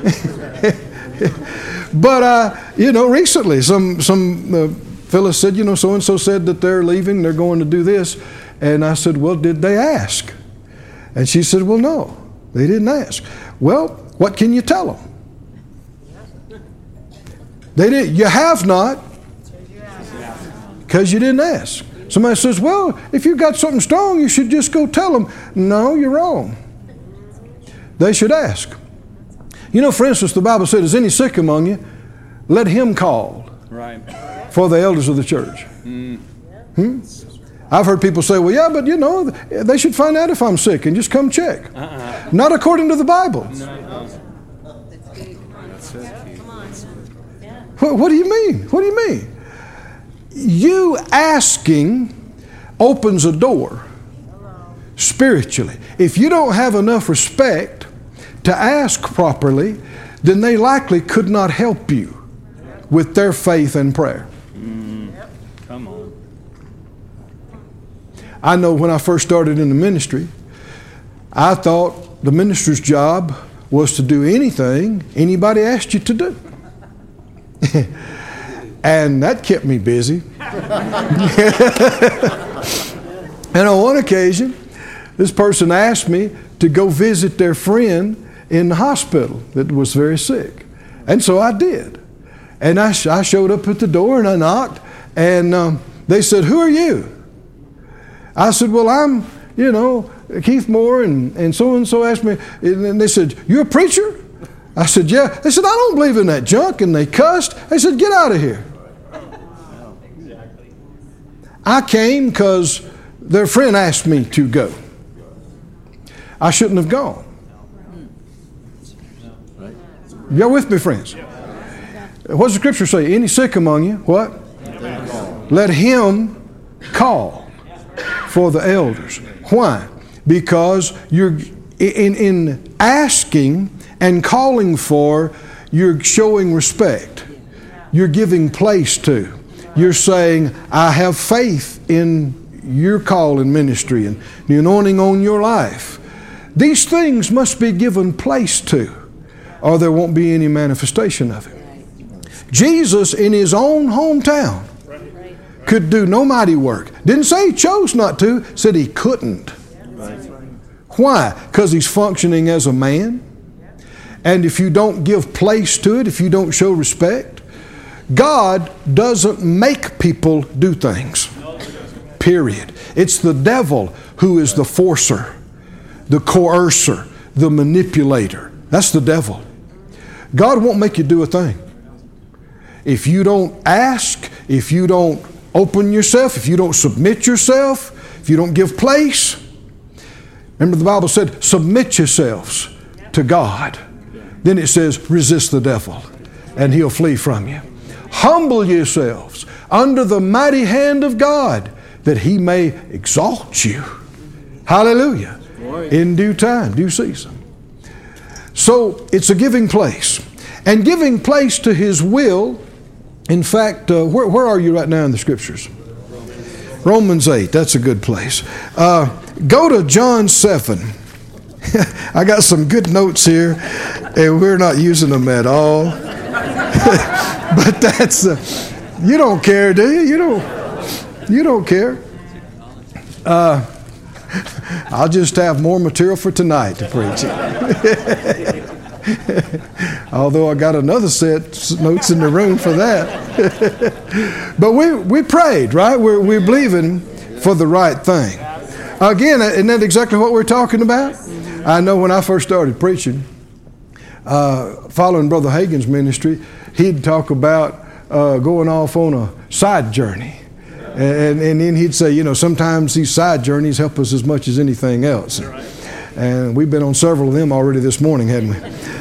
but uh, you know, recently some some uh, said, you know, so and so said that they're leaving, they're going to do this, and I said, well, did they ask? And she said, well, no, they didn't ask. Well, what can you tell them? They didn't. You have not, because you didn't ask. Somebody says, well, if you've got something strong, you should just go tell them. No, you're wrong. They should ask. You know, for instance, the Bible said, Is any sick among you? Let him call Right. for the elders of the church. Hmm? I've heard people say, Well, yeah, but you know, they should find out if I'm sick and just come check. Not according to the Bible. What, what do you mean? What do you mean? You asking opens a door spiritually. If you don't have enough respect to ask properly, then they likely could not help you with their faith and prayer. Mm. Come on. I know when I first started in the ministry, I thought the minister's job was to do anything anybody asked you to do. and that kept me busy. and on one occasion, this person asked me to go visit their friend in the hospital that was very sick. And so I did. And I, sh- I showed up at the door and I knocked, and um, they said, Who are you? I said, Well, I'm, you know, Keith Moore, and, and so and so asked me, and they said, You're a preacher? I said, Yeah. They said, I don't believe in that junk, and they cussed. They said, Get out of here. I came because their friend asked me to go. I shouldn't have gone. Y'all with me, friends? What does the scripture say? Any sick among you, what? Let him call for the elders. Why? Because you're in, in asking and calling for, you're showing respect. You're giving place to. You're saying, I have faith in your call in ministry and the anointing on your life. These things must be given place to, or there won't be any manifestation of it. Jesus, in his own hometown, could do no mighty work. Didn't say he chose not to, said he couldn't. Why? Because he's functioning as a man. And if you don't give place to it, if you don't show respect, God doesn't make people do things. Period. It's the devil who is the forcer, the coercer, the manipulator. That's the devil. God won't make you do a thing. If you don't ask, if you don't open yourself, if you don't submit yourself, if you don't give place, remember the Bible said, submit yourselves to God. Then it says, resist the devil, and he'll flee from you. Humble yourselves under the mighty hand of God, that he may exalt you. Hallelujah. In due time, due season. So it's a giving place. And giving place to his will, in fact, uh, where, where are you right now in the scriptures? Romans 8, that's a good place. Uh, go to John 7. I got some good notes here, and we're not using them at all. but that's, uh, you don't care, do you? You don't, you don't care. Uh, I'll just have more material for tonight to preach. Although I got another set notes in the room for that. but we, we prayed, right? We're, we're believing for the right thing. Again, isn't that exactly what we're talking about? I know when I first started preaching, uh, following Brother Hagin's ministry, he'd talk about uh, going off on a side journey. And, and then he'd say, you know, sometimes these side journeys help us as much as anything else. And we've been on several of them already this morning, haven't we?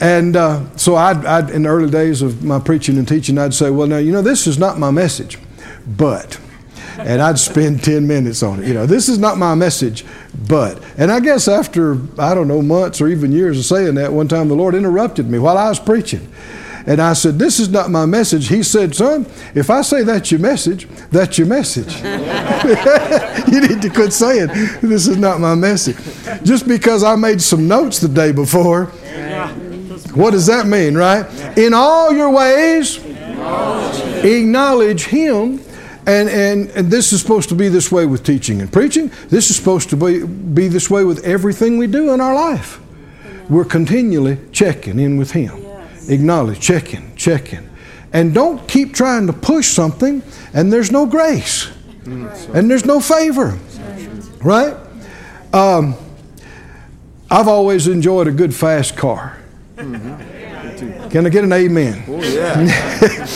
And uh, so I'd, I'd, in the early days of my preaching and teaching, I'd say, well, now, you know, this is not my message, but, and I'd spend 10 minutes on it. You know, this is not my message, but. And I guess after, I don't know, months or even years of saying that, one time the Lord interrupted me while I was preaching. And I said, This is not my message. He said, Son, if I say that's your message, that's your message. you need to quit saying, This is not my message. Just because I made some notes the day before, what does that mean, right? In all your ways, acknowledge Him. And, and, and this is supposed to be this way with teaching and preaching. This is supposed to be, be this way with everything we do in our life. We're continually checking in with Him acknowledge, check in, check in. And don't keep trying to push something and there's no grace and there's no favor. Right? Um, I've always enjoyed a good fast car. Can I get an amen? Oh, yeah.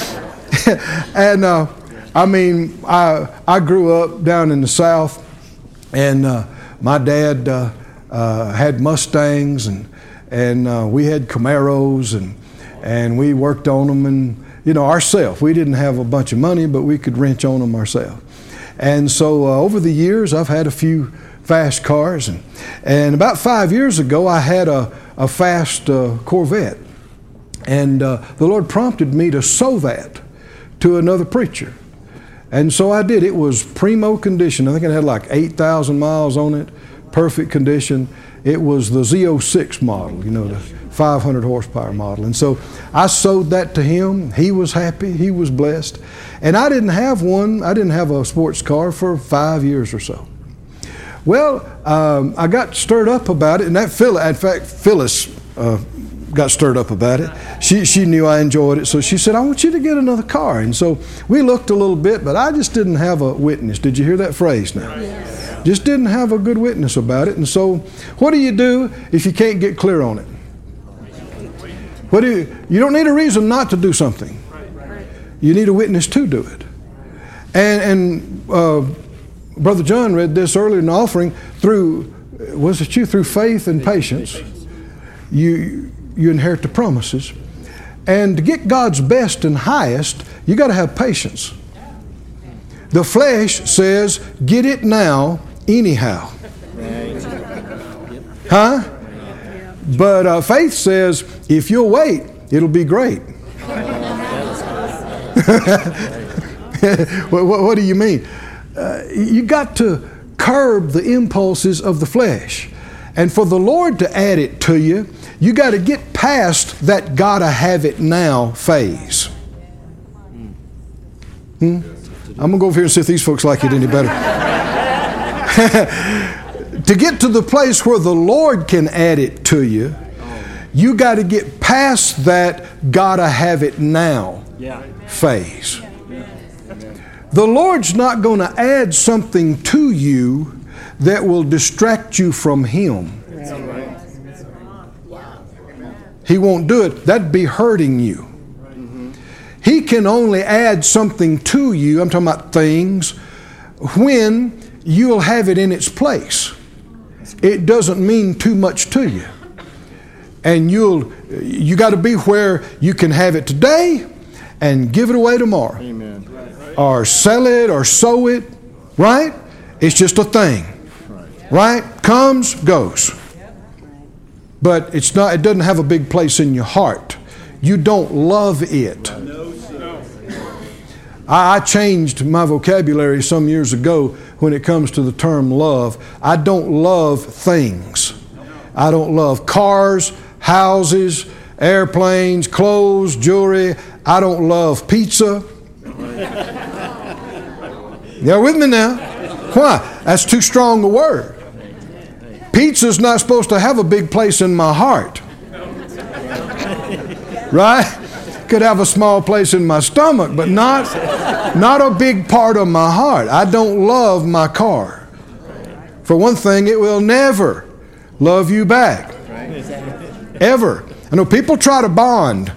and uh, I mean, I, I grew up down in the South, and uh, my dad uh, uh had Mustangs, and, and uh, we had Camaros, and and we worked on them and you know ourselves. We didn't have a bunch of money, but we could wrench on them ourselves. And so uh, over the years, I've had a few fast cars, and and about five years ago, I had a a fast uh, Corvette, and uh, the Lord prompted me to sow that to another preacher. And so I did. It was primo condition. I think it had like 8,000 miles on it, perfect condition. It was the Z06 model, you know, the 500 horsepower model. And so I sold that to him. He was happy. He was blessed. And I didn't have one, I didn't have a sports car for five years or so. Well, um, I got stirred up about it, and that Phyllis, in fact, Phyllis uh, got stirred up about it. She, she knew I enjoyed it, so she said, I want you to get another car. And so we looked a little bit, but I just didn't have a witness. Did you hear that phrase now? Yes. Just didn't have a good witness about it. And so, what do you do if you can't get clear on it? What do you, you don't need a reason not to do something. You need a witness to do it. And, and uh, Brother John read this earlier in the offering through, was it you? Through faith and patience, you, you inherit the promises. And to get God's best and highest, you got to have patience. The flesh says, get it now, anyhow. Huh? But uh, faith says, if you'll wait, it'll be great. what, what, what, do you mean? Uh, you got to curb the impulses of the flesh. And for the Lord to add it to you, you got to get past that gotta have it now phase. Hmm? I'm going to go over here and see if these folks like it any better. to get to the place where the Lord can add it to you, you got to get past that gotta have it now phase. The Lord's not going to add something to you that will distract you from Him. He won't do it. That'd be hurting you. He can only add something to you, I'm talking about things, when you'll have it in its place. It doesn't mean too much to you. And you'll you got to be where you can have it today and give it away tomorrow. Amen. Or sell it or sow it, right? It's just a thing. Right? Comes, goes. But it's not it doesn't have a big place in your heart. You don't love it. I, changed my vocabulary some years ago when it comes to the term love. I don't love things. I don't love cars, houses, airplanes, clothes, jewelry. I don't love pizza. You're with me now? Why? That's too strong a word. Pizza's not supposed to have a big place in my heart. Right? Could have a small place in my stomach, but not, not a big part of my heart. I don't love my car. For one thing, it will never love you back. Ever. I know people try to bond.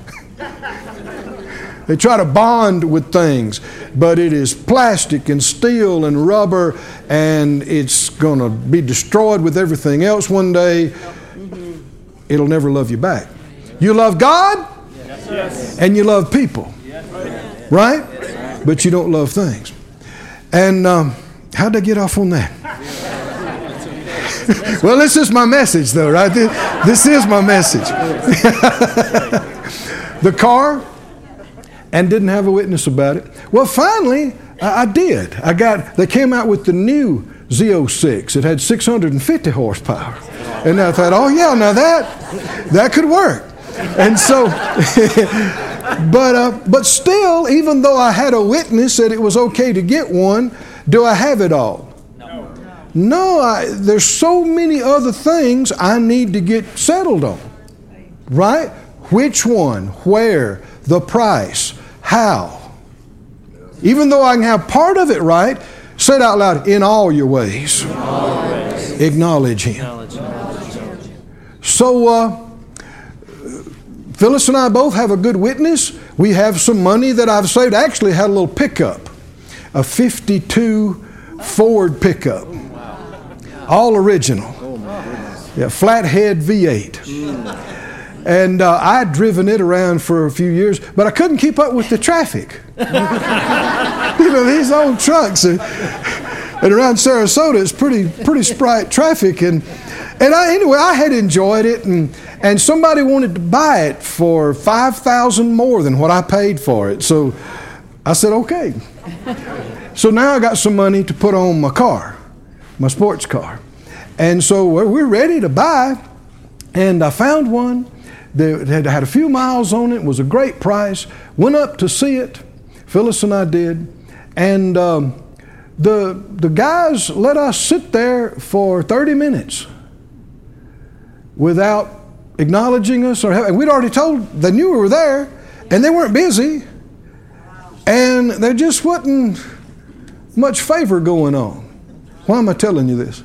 They try to bond with things, but it is plastic and steel and rubber, and it's going to be destroyed with everything else one day. It'll never love you back. You love God, and you love people, right? But you don't love things. And um, how'd I get off on that? well, this is my message, though, right? This, this is my message. the car and didn't have a witness about it. Well, finally, I, did. I got. They came out with the new Z06. It had 650 horsepower, and I thought, oh yeah, now that that could work. And so, but uh, but still, even though I had a witness that it was okay to get one, do I have it all? No, No, I, there's so many other things I need to get settled on. Right? Which one? Where? The price? How? Even though I can have part of it right, say it out loud in all your ways. Acknowledge Him. So, uh, Phyllis and I both have a good witness. We have some money that I've saved. I actually had a little pickup, a 52 Ford pickup, all original. Yeah, flathead V8. And uh, I'd driven it around for a few years, but I couldn't keep up with the traffic. you know, these old trucks, are, and around Sarasota, it's pretty pretty sprite traffic. And and I, anyway, I had enjoyed it, and and somebody wanted to buy it for five thousand more than what I paid for it. So I said, okay. So now I got some money to put on my car, my sports car, and so we're ready to buy. And I found one that had had a few miles on it. Was a great price. Went up to see it. Phyllis and I did, and um, the the guys let us sit there for 30 minutes without acknowledging us or having, we'd already told they knew we were there and they weren't busy and there just wasn't much favor going on why am i telling you this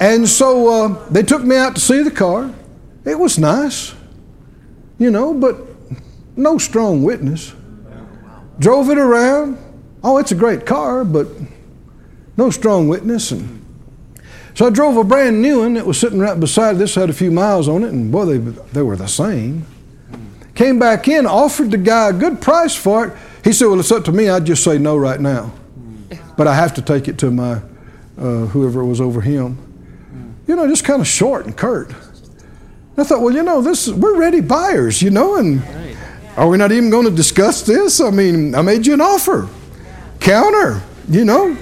and so uh, they took me out to see the car it was nice you know but no strong witness drove it around oh it's a great car but no strong witness and so I drove a brand new one that was sitting right beside this, had a few miles on it, and boy, they, they were the same. Came back in, offered the guy a good price for it. He said, Well, it's up to me. I'd just say no right now. But I have to take it to my, uh, whoever it was over him. You know, just kind of short and curt. I thought, well, you know, this we're ready buyers, you know, and are we not even going to discuss this? I mean, I made you an offer, counter, you know.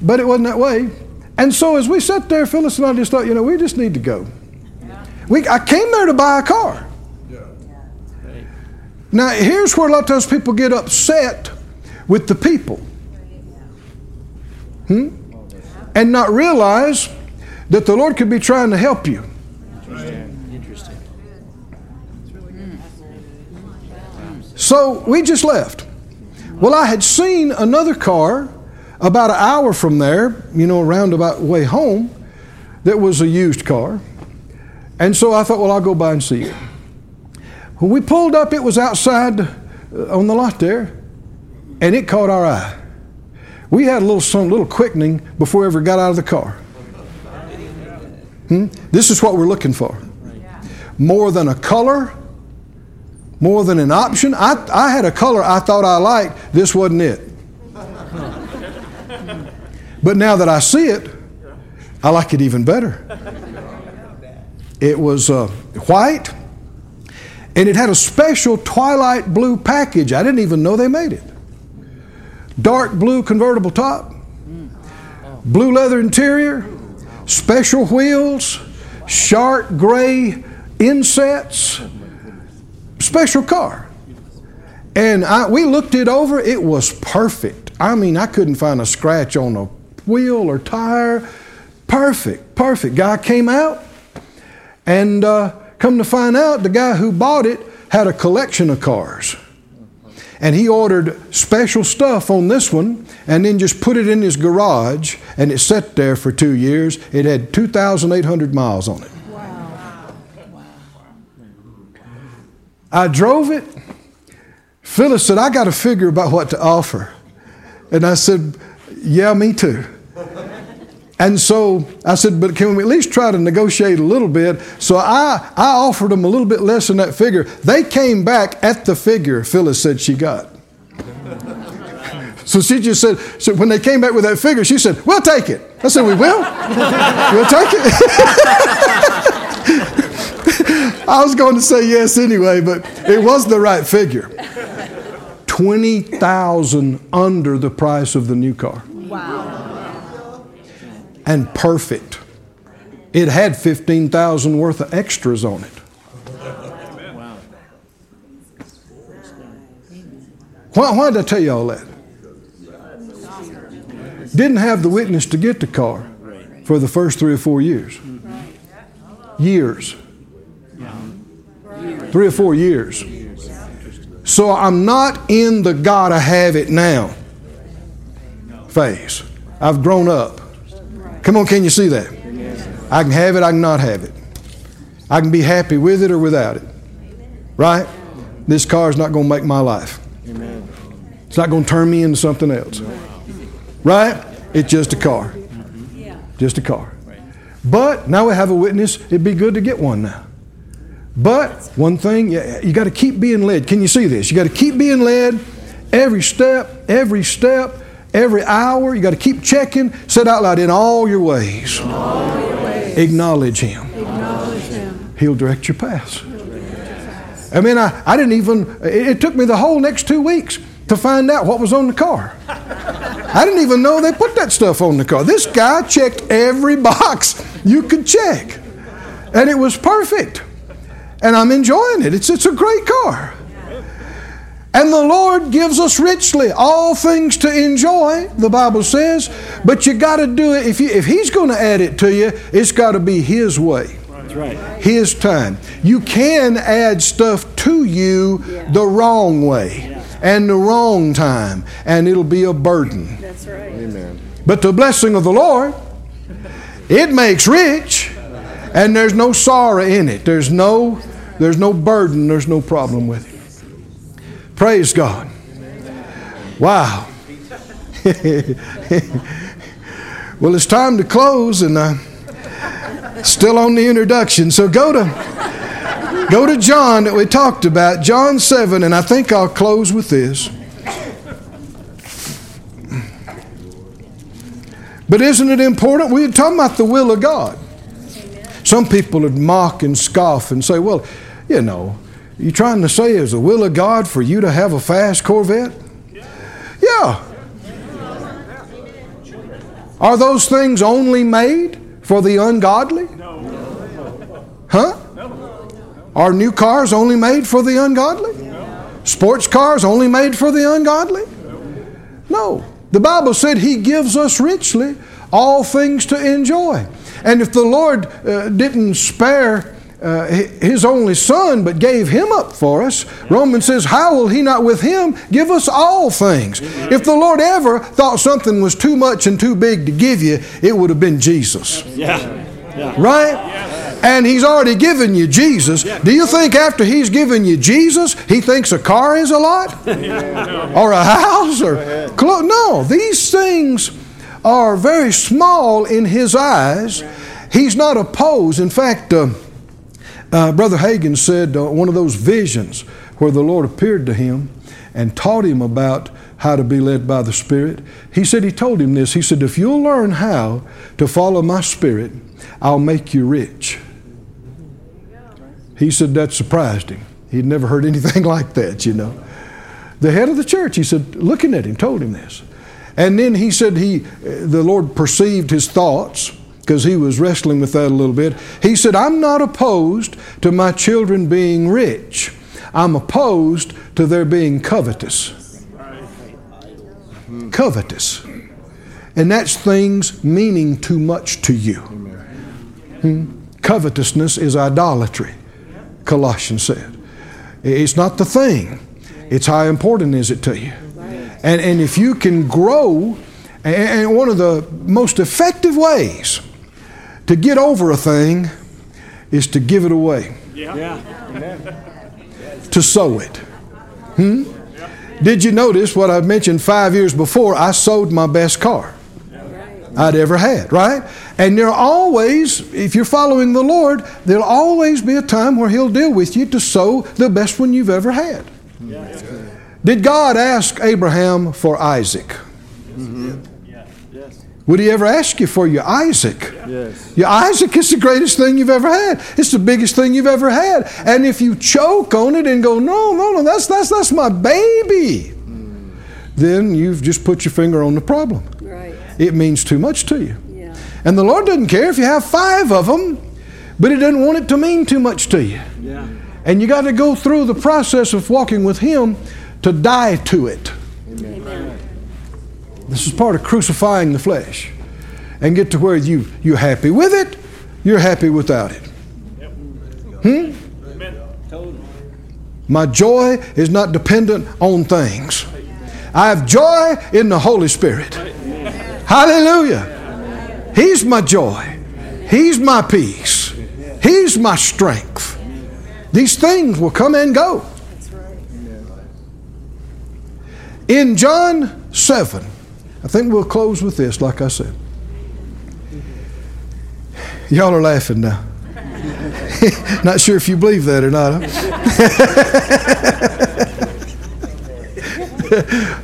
But it wasn't that way. And so as we sat there, Phyllis and I just thought, you know, we just need to go. We, I came there to buy a car. Now, here's where a lot of times people get upset with the people. Hmm? And not realize that the Lord could be trying to help you. So we just left. Well, I had seen another car about an hour from there, you know, roundabout way home, that was a used car. And so I thought, well, I'll go by and see it. When we pulled up, it was outside uh, on the lot there, and it caught our eye. We had a little some little quickening before we ever got out of the car. Hmm? This is what we're looking for. More than a color, more than an option. I, I had a color I thought I liked. This wasn't it. But now that I see it, I like it even better. It was uh, white, and it had a special twilight blue package. I didn't even know they made it. Dark blue convertible top, blue leather interior, special wheels, sharp gray insets, special car. And I, we looked it over, it was perfect. I mean, I couldn't find a scratch on a wheel or tire. Perfect, perfect. Guy came out, and uh, come to find out, the guy who bought it had a collection of cars. And he ordered special stuff on this one and then just put it in his garage, and it sat there for two years. It had 2,800 miles on it. I drove it. Phyllis said, I got to figure about what to offer. And I said, Yeah, me too. And so I said, but can we at least try to negotiate a little bit? So I, I offered them a little bit less than that figure. They came back at the figure Phyllis said she got. So she just said, so when they came back with that figure, she said, We'll take it. I said, We will? we'll take it. I was going to say yes anyway, but it was the right figure. 20,000 under the price of the new car. Wow. And perfect. It had 15,000 worth of extras on it. Why, why did I tell you all that? Didn't have the witness to get the car for the first three or four years. Years. Three or four years. So I'm not in the gotta have it now phase. I've grown up. Come on, can you see that? I can have it, I can not have it. I can be happy with it or without it. Right? This car is not going to make my life. It's not going to turn me into something else. Right? It's just a car. Just a car. But now we have a witness. It'd be good to get one now. But one thing, you, got to keep being led. Can you see this? You got to keep being led every step, every step, every hour. You got to keep checking. Say out loud in all your ways. ways. Acknowledge Him. Acknowledge Him. He'll direct your paths. I mean, I, I didn't even, it, it took me the whole next two weeks to find out what was on the car. I didn't even know they put that stuff on the car. This guy checked every box you could check. And it was perfect. And I'm enjoying it. It's, it's a great car. And the Lord gives us richly all things to enjoy, the Bible says. But you got to do it. If, you, if He's going to add it to you, it's got to be His way. That's right. His time. You can add stuff to you the wrong way and the wrong time, and it'll be a burden. That's right. But the blessing of the Lord, it makes rich, and there's no sorrow in it. There's no, there's no burden. There's no problem with it. Praise God. Wow. well, it's time to close, and uh, still on the introduction. So go to go to John that we talked about, John seven, and I think I'll close with this. But isn't it important? We're talking about the will of God. Some people would mock and scoff and say, well, you know, you trying to say is the will of God for you to have a fast Corvette? Yeah. Are those things only made for the ungodly? No. Huh? Are new cars only made for the ungodly? No. Sports cars only made for the ungodly? No. The Bible said He gives us richly all things to enjoy. And if the Lord uh, didn't spare uh, His only Son, but gave Him up for us, Romans says, How will He not with Him give us all things? If the Lord ever thought something was too much and too big to give you, it would have been Jesus. Yeah. Yeah. Right? And he's already given you Jesus. Do you think after he's given you Jesus, he thinks a car is a lot? Yeah. or a house? Or clo- no, these things are very small in his eyes. He's not opposed. In fact, uh, uh, Brother Hagin said uh, one of those visions where the Lord appeared to him and taught him about how to be led by the Spirit. He said, He told him this. He said, If you'll learn how to follow my Spirit, I'll make you rich. He said that surprised him. He'd never heard anything like that, you know. The head of the church, he said, looking at him, told him this. And then he said he, the Lord perceived his thoughts because he was wrestling with that a little bit. He said, I'm not opposed to my children being rich. I'm opposed to their being covetous. Covetous. And that's things meaning too much to you. Hmm? Covetousness is idolatry, Colossians said. It's not the thing, it's how important is it to you. And, and if you can grow, and one of the most effective ways to get over a thing is to give it away. Yeah. To sow it. Hmm? Did you notice what I mentioned five years before? I sold my best car I'd ever had, right? And there always, if you're following the Lord, there'll always be a time where He'll deal with you to sow the best one you've ever had. Did God ask Abraham for Isaac? Would he ever ask you for your Isaac? Yes. Your Isaac is the greatest thing you've ever had. It's the biggest thing you've ever had. And if you choke on it and go, no, no, no, that's that's that's my baby, then you've just put your finger on the problem. Right. It means too much to you. Yeah. And the Lord doesn't care if you have five of them, but He doesn't want it to mean too much to you. Yeah. And you got to go through the process of walking with Him to die to it. Amen. This is part of crucifying the flesh and get to where you, you're happy with it, you're happy without it. Hmm? My joy is not dependent on things. I have joy in the Holy Spirit. Hallelujah. He's my joy. He's my peace. He's my strength. These things will come and go. In John 7, I think we'll close with this, like I said. Y'all are laughing now. not sure if you believe that or not. huh?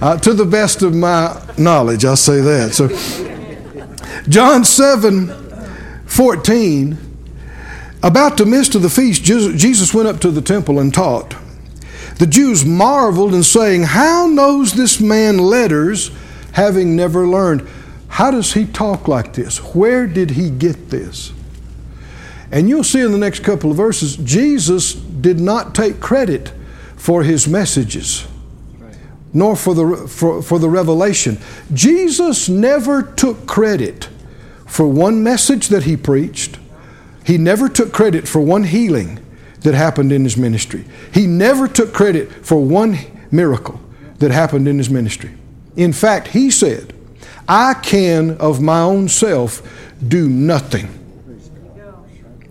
Uh, to the best of my knowledge, I'll say that. So, John 7 14, about the midst of the feast, Jesus went up to the temple and taught. The Jews marveled and saying, How knows this man letters, having never learned? How does he talk like this? Where did he get this? And you'll see in the next couple of verses, Jesus did not take credit for his messages, nor for the, for, for the revelation. Jesus never took credit for one message that he preached. He never took credit for one healing that happened in his ministry. He never took credit for one miracle that happened in his ministry. In fact, he said, I can of my own self do nothing.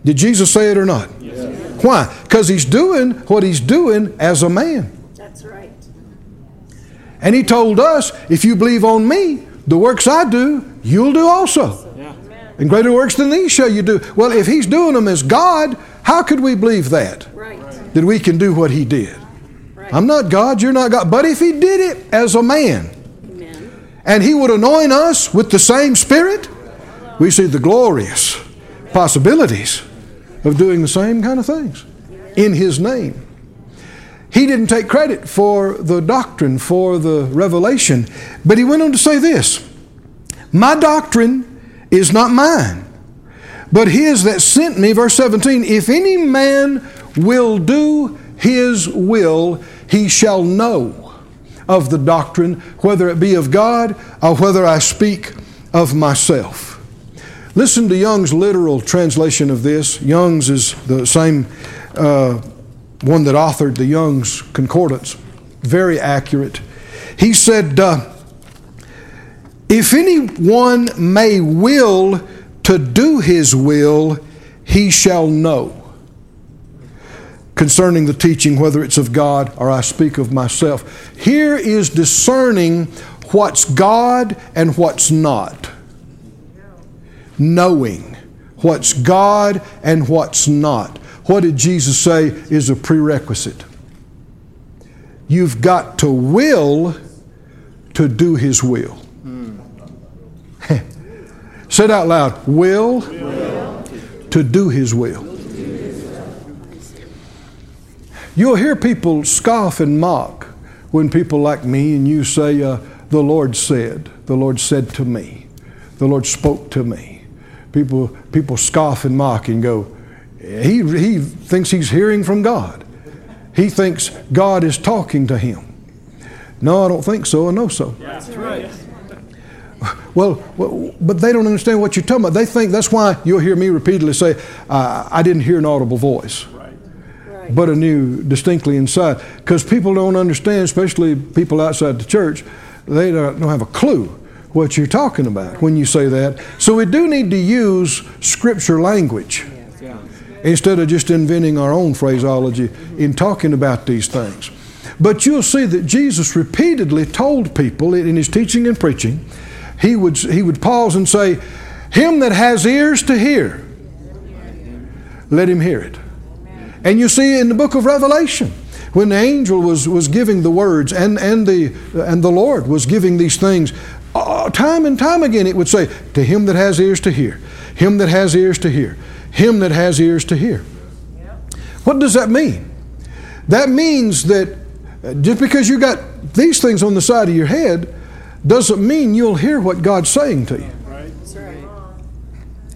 Did Jesus say it or not? Why? Because he's doing what he's doing as a man. That's right. And he told us, if you believe on me, the works I do, you'll do also. And greater works than these shall you do. Well, if he's doing them as God, how could we believe that? Right. That we can do what he did. Right. I'm not God, you're not God. But if he did it as a man, Amen. And he would anoint us with the same spirit, we see the glorious possibilities of doing the same kind of things in his name. He didn't take credit for the doctrine, for the revelation, but he went on to say this My doctrine is not mine, but his that sent me. Verse 17 If any man will do his will, he shall know of the doctrine, whether it be of God or whether I speak of myself. Listen to Young's literal translation of this. Young's is the same uh, one that authored the Young's Concordance. Very accurate. He said, uh, If anyone may will to do his will, he shall know concerning the teaching, whether it's of God or I speak of myself. Here is discerning what's God and what's not. Knowing what's God and what's not. What did Jesus say is a prerequisite? You've got to will to do His will. Say it out loud. Will, will, to do His will. You'll hear people scoff and mock when people like me and you say, uh, The Lord said, the Lord said to me, the Lord spoke to me. People, people scoff and mock and go, he, he thinks he's hearing from God. He thinks God is talking to him. No, I don't think so. I know so. That's right. Well, well, but they don't understand what you're talking about. They think that's why you'll hear me repeatedly say, uh, I didn't hear an audible voice, Right. Right. but I knew distinctly inside. Because people don't understand, especially people outside the church, they don't have a clue what you're talking about when you say that. So we do need to use scripture language Yeah. instead of just inventing our own phraseology in talking about these things. But you'll see that Jesus repeatedly told people in his teaching and preaching, he would, he would pause and say, Him that has ears to hear, let him hear it. And you see in the book of Revelation, when the angel was, was giving the words and, and, the, and the Lord was giving these things, uh, time and time again it would say, To him that has ears to hear, him that has ears to hear, him that has ears to hear. What does that mean? That means that just because you got these things on the side of your head doesn't mean you'll hear what God's saying to you.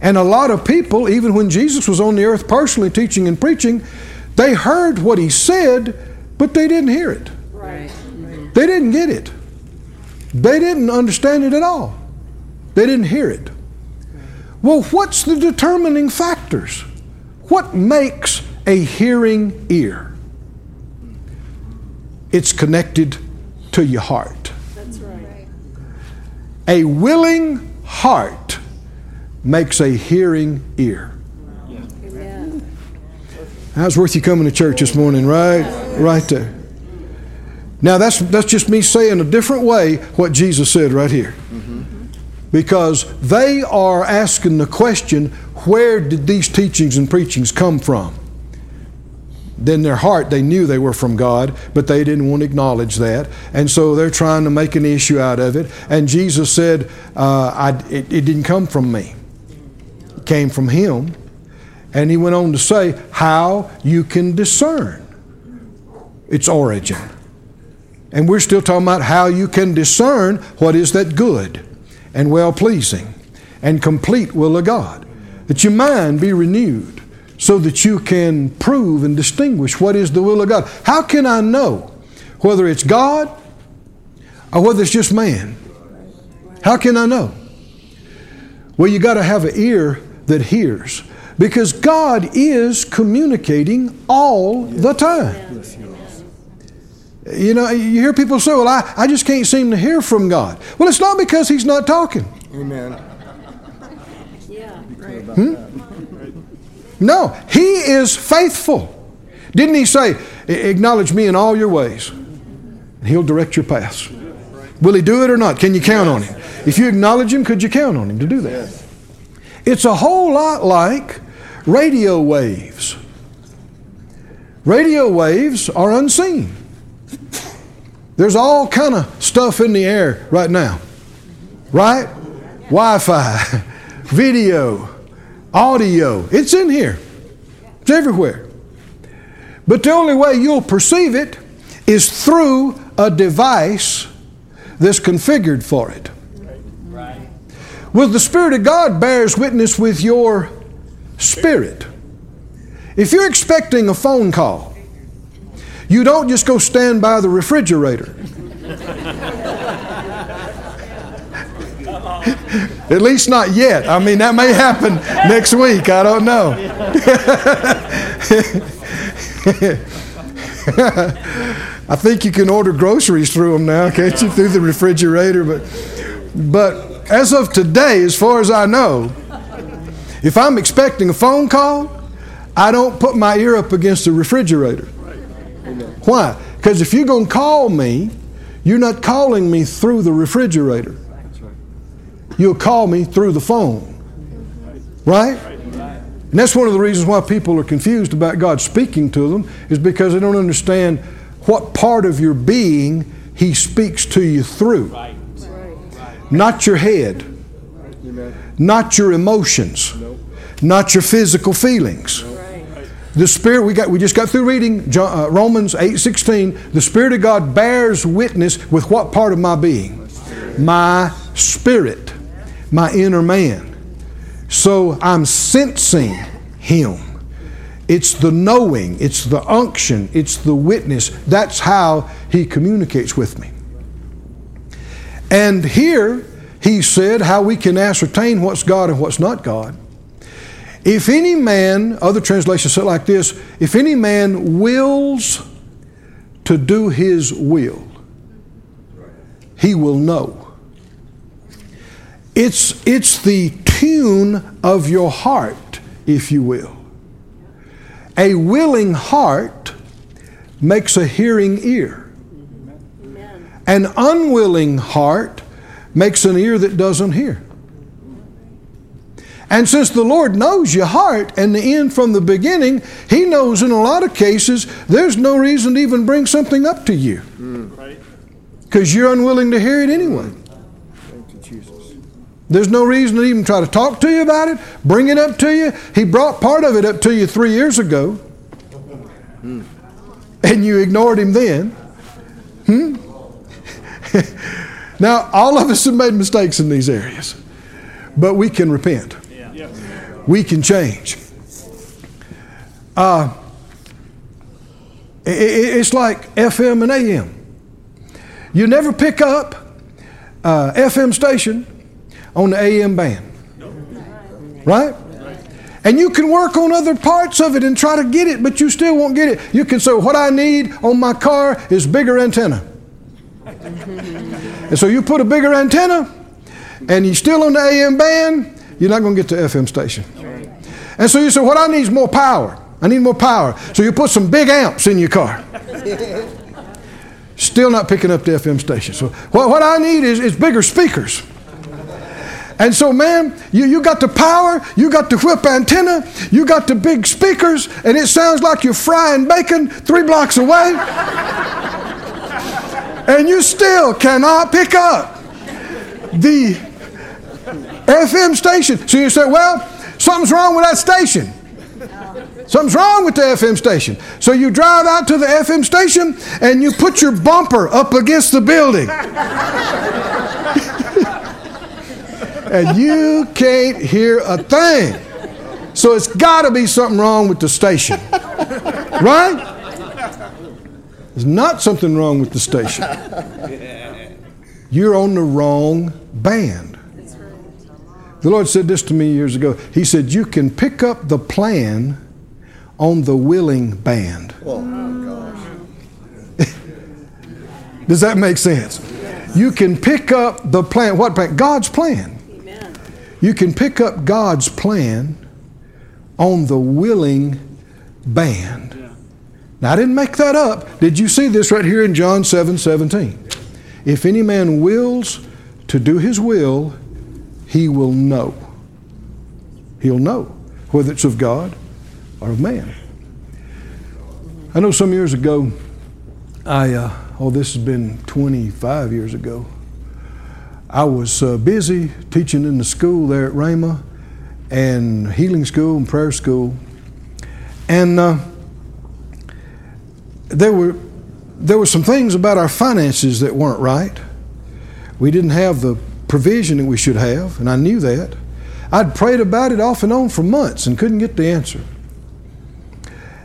And a lot of people, even when Jesus was on the earth personally teaching and preaching, they heard what he said, but they didn't hear it. Right. They didn't get it. They didn't understand it at all. They didn't hear it. Well, what's the determining factors? What makes a hearing ear? It's connected to your heart. That's right. A willing heart makes a hearing ear. That's worth you coming to church this morning, right? Right there. Now that's that's just me saying a different way what Jesus said right here. Because they are asking the question, where did these teachings and preachings come from? Then their heart, they knew they were from God, but they didn't want to acknowledge that. And so they're trying to make an issue out of it. And Jesus said, uh, I, it, it didn't come from me, came from Him. And He went on to say how you can discern its origin. And we're still talking about how you can discern what is that good and well pleasing and complete will of God. That your mind be renewed so that you can prove and distinguish what is the will of God. How can I know whether it's God or whether it's just man? How can I know? Well, you got to have an ear that hears because God is communicating all the time. You know, you hear people say, Well, I, I just can't seem to hear from God. Well, it's not because He's not talking. Amen. Yeah. Right. Hmm? No, He is faithful. Didn't He say, Acknowledge me in all your ways, and He'll direct your paths? Will He do it or not? Can you count on Him? If you acknowledge Him, could you count on Him to do that? It's a whole lot like radio waves. Radio waves are unseen. There's all kind of stuff in the air right now. Right? Wi-Fi, video, audio. It's in here. It's everywhere. But the only way you'll perceive it is through a device that's configured for it. Well, the Spirit of God bears witness with your spirit. If you're expecting a phone call, you don't just go stand by the refrigerator. At least not yet. I mean, that may happen next week. I don't know. I think you can order groceries through them now, can't you? Through the refrigerator. But, but as of today, as far as I know, If I'm expecting a phone call, I don't put my ear up against the refrigerator. Why? Because if you're going to call me, you're not calling me through the refrigerator. You'll call me through the phone. Right? And that's one of the reasons why people are confused about God speaking to them, is because they don't understand what part of your being He speaks to you through. Right. Not your head, not your emotions, not your physical feelings. The Spirit, we, got, we just got through reading uh, Romans 8.16. The Spirit of God bears witness with what part of my being? My spirit, my inner man. So I'm sensing Him. It's the knowing, it's the unction, it's the witness. That's how He communicates with me. And here, He said how we can ascertain what's God and what's not God. If any man, other translations say like this if any man wills to do his will, he will know. It's, it's the tune of your heart, if you will. A willing heart makes a hearing ear. An unwilling heart makes an ear that doesn't hear. And since the Lord knows your heart and the end from the beginning, He knows in a lot of cases there's no reason to even bring something up to you because you're unwilling to hear it anyway. There's no reason to even try to talk to you about it, bring it up to you. He brought part of it up to you three years ago, and you ignored him then. Hmm? now, all of us have made mistakes in these areas, but we can repent. Yeah. We can change. Uh, it's like FM and AM. You never pick up uh, FM station on the AM band, right? And you can work on other parts of it and try to get it, but you still won't get it. You can say, What I need on my car is bigger antenna. and so you put a bigger antenna, and you're still on the AM band, you're not going to get the FM station. And so you say, What I need is more power. I need more power. So you put some big amps in your car. Still not picking up the FM station. So what, what I need is, is bigger speakers. And so, man, you, you got the power, you got the whip antenna, you got the big speakers, and it sounds like you're frying bacon three blocks away. and you still cannot pick up the FM station. So you say, well, something's wrong with that station. Something's wrong with the FM station. So you drive out to the FM station and you put your bumper up against the building. and you can't hear a thing. So it's got to be something wrong with the station. Right? There's not something wrong with the station. You're on the wrong band. The Lord said this to me years ago. He said, You can pick up the plan on the willing band. Oh, my gosh. Does that make sense? You can pick up the plan. What plan? God's plan. Amen. You can pick up God's plan on the willing band. Now, I didn't make that up. Did you see this right here in John 7 17? If any man wills to do his will, he will know. He'll know whether it's of God or of man. I know some years ago, I, uh, oh, this has been 25 years ago. I was uh, busy teaching in the school there at Rhema and healing school and prayer school. And uh, there were there were some things about our finances that weren't right. We didn't have the provision that we should have, and I knew that. I'd prayed about it off and on for months and couldn't get the answer.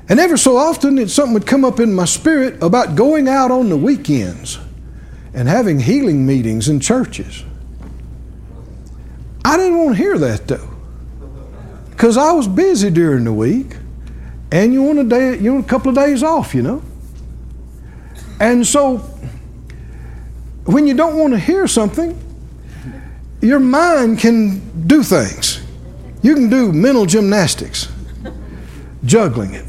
And ever so often, it, something would come up in my spirit about going out on the weekends and having healing meetings in churches. I didn't want to hear that though, because I was busy during the week, and you want a day, you want a couple of days off, you know. And so, when you don't want to hear something, your mind can do things. You can do mental gymnastics, juggling it.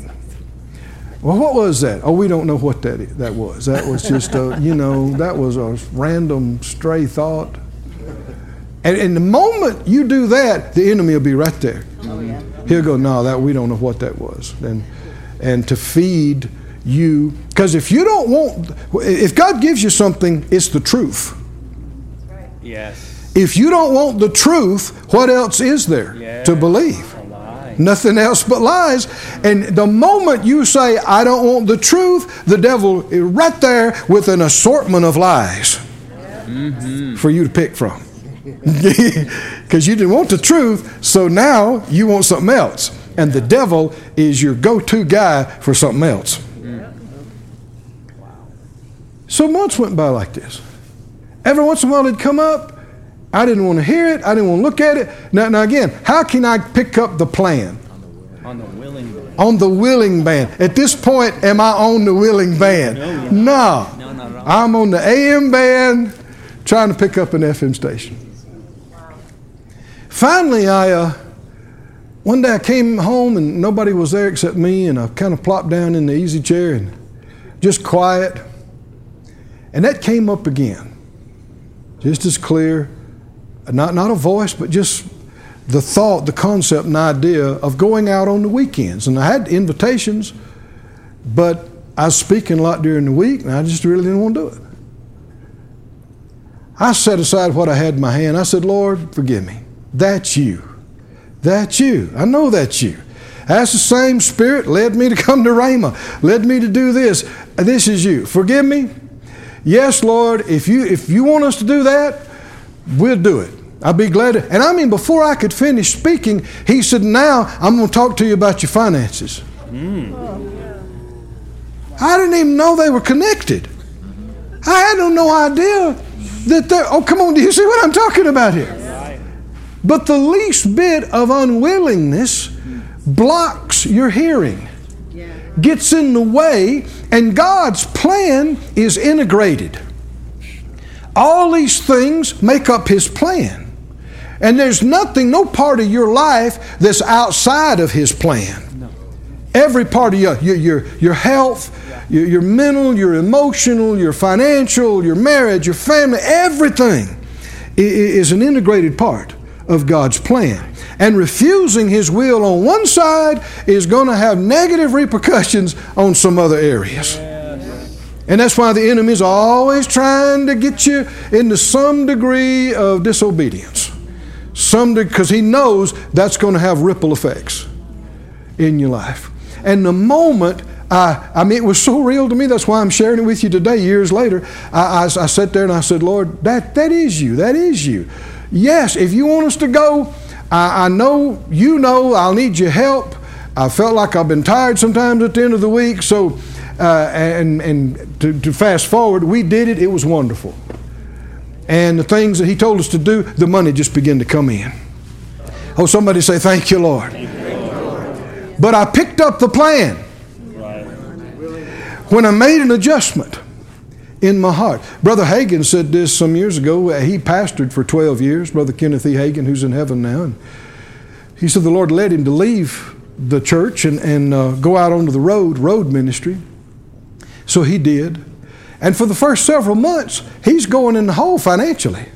Well, what was that? Oh, we don't know what that that was. That was just a, you know, that was a random stray thought. And in the moment you do that, the enemy will be right there. Oh, yeah. He'll go, no, that we don't know what that was. And and to feed you, because if you don't want, if God gives you something, it's the truth. Yes. If you don't want the truth, what else is there Yeah. to believe? Nothing else but lies. And the moment you say, I don't want the truth, the devil is right there with an assortment of lies mm-hmm. for you to pick from. Because you didn't want the truth, so now you want something else. And the devil is your go to guy for something else. So months went by like this. Every once in a while it'd come up. I didn't want to hear it. I didn't want to look at it. Now, now again, how can I pick up the plan? On the willing band. On the willing band. At this point, am I on the willing band? No, No. No, not at all. I'm on the AM band trying to pick up an FM station. Finally, I uh, one day I came home and nobody was there except me, and I kind of plopped down in the easy chair and just quiet. And that came up again, just as clear, not not a voice, but just the thought, the concept, and idea of going out on the weekends. And I had invitations, but I was speaking a lot during the week, and I just really didn't want to do it. I set aside what I had in my hand. I said, Lord, forgive me. That's you. That's you. I know that's you. That's the same spirit led me to come to Rhema, led me to do this. This is you. Forgive me. Yes, Lord, if you if you want us to do that, we'll do it. I'll be glad to. And I mean, before I could finish speaking, he said, Now I'm going to talk to you about your finances. Hmm. I didn't even know they were connected. I had no idea that they're. Oh, come on, do you see what I'm talking about here? But the least bit of unwillingness blocks your hearing, gets in the way, and God's plan is integrated. All these things make up His plan. And there's nothing, no part of your life that's outside of His plan. Every part of your, your, your, your health, your, your mental, your emotional, your financial, your marriage, your family, everything is an integrated part of God's plan. And refusing His will on one side is going to have negative repercussions on some other areas. And that's why the enemy is always trying to get you into some degree of disobedience. Some because he knows that's going to have ripple effects in your life. And the moment I, I mean, it was so real to me. That's why I'm sharing it with you today, years later. I, I, I sat there and I said, Lord, that, that is you. That is you. Yes, if you want us to go, I, I know, you know, I'll need your help. I felt like I've been tired sometimes at the end of the week. So, uh, and, and to, to fast forward, we did it. It was wonderful. And the things that He told us to do, the money just began to come in. Oh, somebody say, Thank you, Lord. But I picked up the plan when I made an adjustment in my heart. Brother Hagin said this some years ago. He pastored for 12 years, Brother Kenneth E. Hagin, who's in heaven now. And he said the Lord led him to leave the church and, and uh, go out onto the road, road ministry. So he did. And for the first several months, he's going in the hole financially.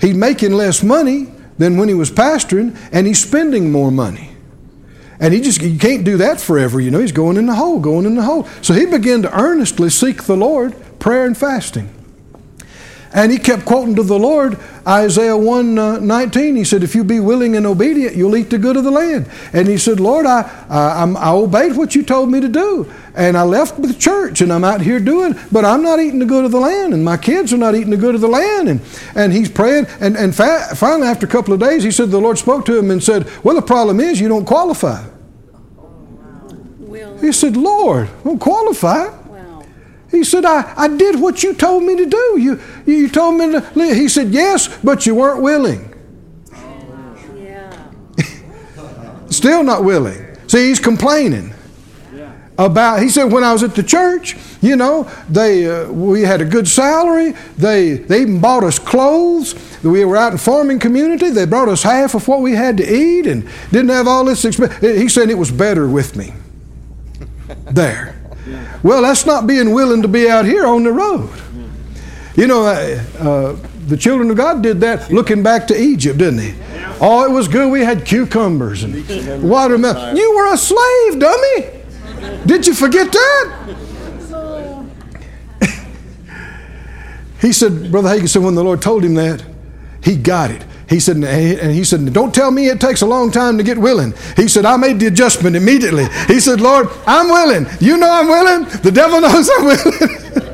He's making less money than when he was pastoring, and he's spending more money. And he just, you can't do that forever, you know. He's going in the hole, going in the hole. So he began to earnestly seek the Lord, prayer and fasting. And he kept quoting to the Lord Isaiah 1 uh, 19. He said, If you be willing and obedient, you'll eat the good of the land. And he said, Lord, I, I, I'm, obeyed what you told me to do. And I left the church and I'm out here doing, but I'm not eating the good of the land. And my kids are not eating the good of the land. And, and he's praying. And, and fa- finally, after a couple of days, he said, The Lord spoke to him and said, Well, the problem is you don't qualify. He said, Lord, I don't qualify. He said, I, I did what you told me to do. You, you told me to. li-" He said, Yes, but you weren't willing. Yeah. Still not willing. See, he's complaining. about he said when I was at the church, you know, they uh, we had a good salary. They they even bought us clothes. We were out in farming community. They brought us half of what we had to eat and didn't have all this expense. He said it was better with me there. Well, that's not being willing to be out here on the road. You know, uh, uh, the children of God did that looking back to Egypt, didn't they? Oh, it was good. We had cucumbers and watermelon. You were a slave, dummy. Did you forget that? he said, Brother Hagin said, when the Lord told him that, he got it. He said, and he said, don't tell me it takes a long time to get willing. He said, I made the adjustment immediately. He said, Lord, I'm willing. You know I'm willing. The devil knows I'm willing.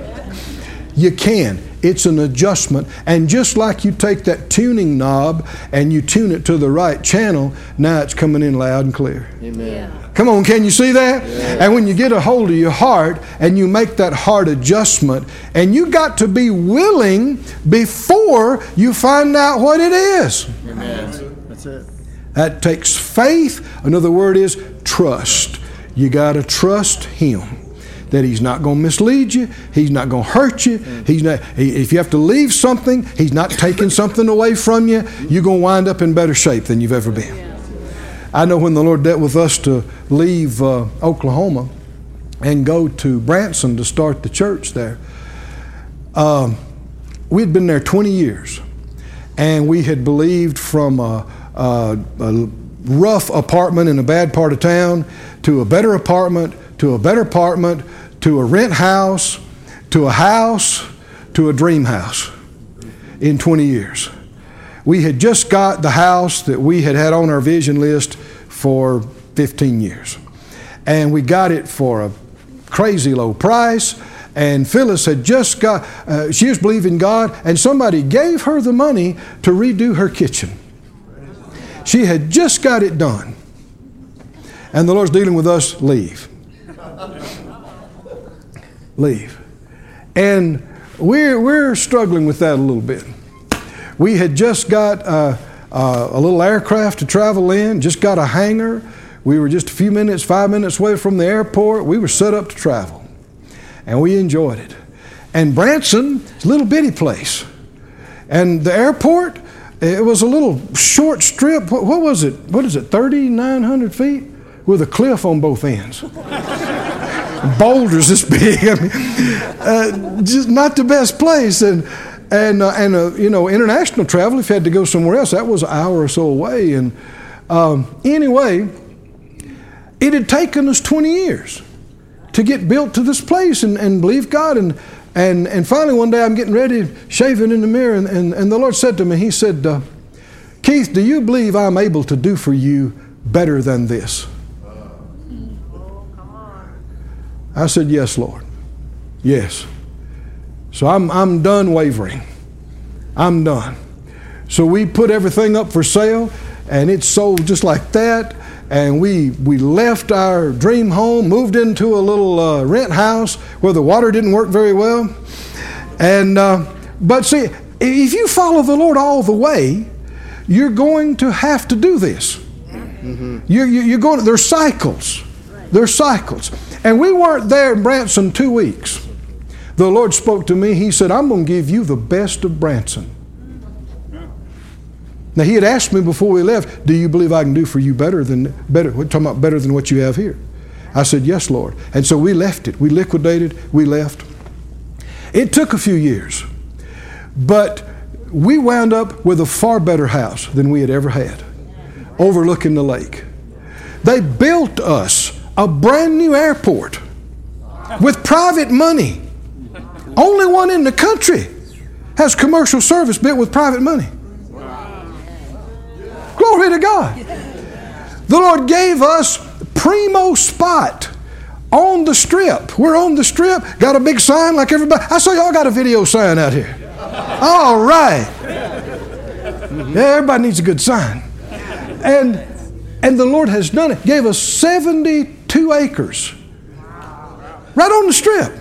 you can. It's an adjustment. And just like you take that tuning knob and you tune it to the right channel, now it's coming in loud and clear. Amen. Come on, can you see that? Yeah. And when you get a hold of your heart and you make that heart adjustment, and you got to be willing before you find out what it is. Amen. That's it. That takes faith. Another word is trust. You got to trust Him that he's not going to mislead you. He's not going to hurt you. He's not. He, if you have to leave something, he's not taking something away from you. You're going to wind up in better shape than you've ever been. I know when the Lord dealt with us to leave uh, Oklahoma and go to Branson to start the church there. Um, we had been there 20 years, and we had believed from a, a, a rough apartment in a bad part of town to a better apartment to a better apartment to a rent house to a house to a dream house in 20 years. We had just got the house that we had had on our vision list for 15 years. And we got it for a crazy low price. And Phyllis had just got, uh, she was believing God, and somebody gave her the money to redo her kitchen. She had just got it done. And the Lord's dealing with us leave. Leave. And we're, we're struggling with that a little bit. We had just got uh, uh, a little aircraft to travel in, just got a hangar. We were just a few minutes, five minutes away from the airport. We were set up to travel, and we enjoyed it. And Branson is a little bitty place. And the airport, it was a little short strip. What, what was it? What is it, 3,900 feet? With a cliff on both ends. Boulders this big. I mean, uh, just not the best place. And and uh, and uh, you know international travel if you had to go somewhere else that was an hour or so away and um, anyway it had taken us 20 years to get built to this place and, and believe god and and and finally one day i'm getting ready shaving in the mirror and, and, and the lord said to me he said uh, keith do you believe i'm able to do for you better than this i said yes lord yes so I'm, I'm done wavering. I'm done. So we put everything up for sale, and it sold just like that. And we, we left our dream home, moved into a little uh, rent house where the water didn't work very well. And, uh, but see, if you follow the Lord all the way, you're going to have to do this. Mm-hmm. You're, you're going, there's cycles. There's cycles. And we weren't there in Branson two weeks the Lord spoke to me. He said, I'm going to give you the best of Branson. Now, He had asked me before we left, Do you believe I can do for you better than, better, we're talking about better than what you have here? I said, Yes, Lord. And so we left it. We liquidated, we left. It took a few years, but we wound up with a far better house than we had ever had, overlooking the lake. They built us a brand new airport with private money. Only one in the country has commercial service built with private money. Glory to God. The Lord gave us primo spot on the strip. We're on the strip, got a big sign like everybody. I saw y'all got a video sign out here. All right. Yeah, everybody needs a good sign. And and the Lord has done it. Gave us 72 acres. Right on the strip.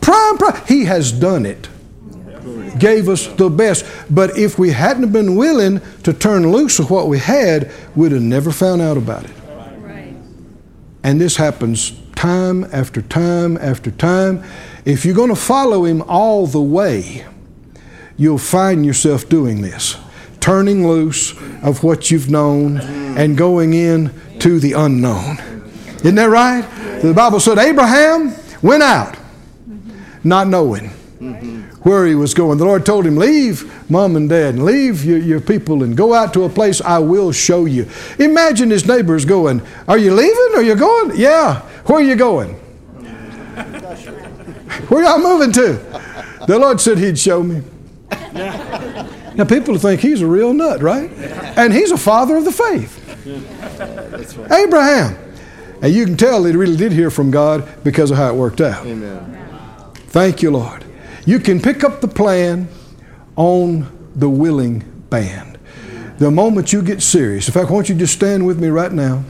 Prime, prime. He has done it. Gave us the best. But if we hadn't been willing to turn loose of what we had, we'd have never found out about it. And this happens time after time after time. If you're going to follow Him all the way, you'll find yourself doing this turning loose of what you've known and going in to the unknown. Isn't that right? The Bible said Abraham went out mm-hmm. not knowing mm-hmm. where he was going. The Lord told him, Leave mom and dad and leave your, your people and go out to a place I will show you. Imagine his neighbors going, Are you leaving? Are you going? Yeah. Where are you going? Where y'all moving to? The Lord said He'd show me. Now, people think he's a real nut, right? And he's a father of the faith. Abraham. And you can tell he really did hear from God because of how it worked out. Amen. Thank you, Lord. You can pick up the plan on the willing band. The moment you get serious, in fact, why don't you just stand with me right now?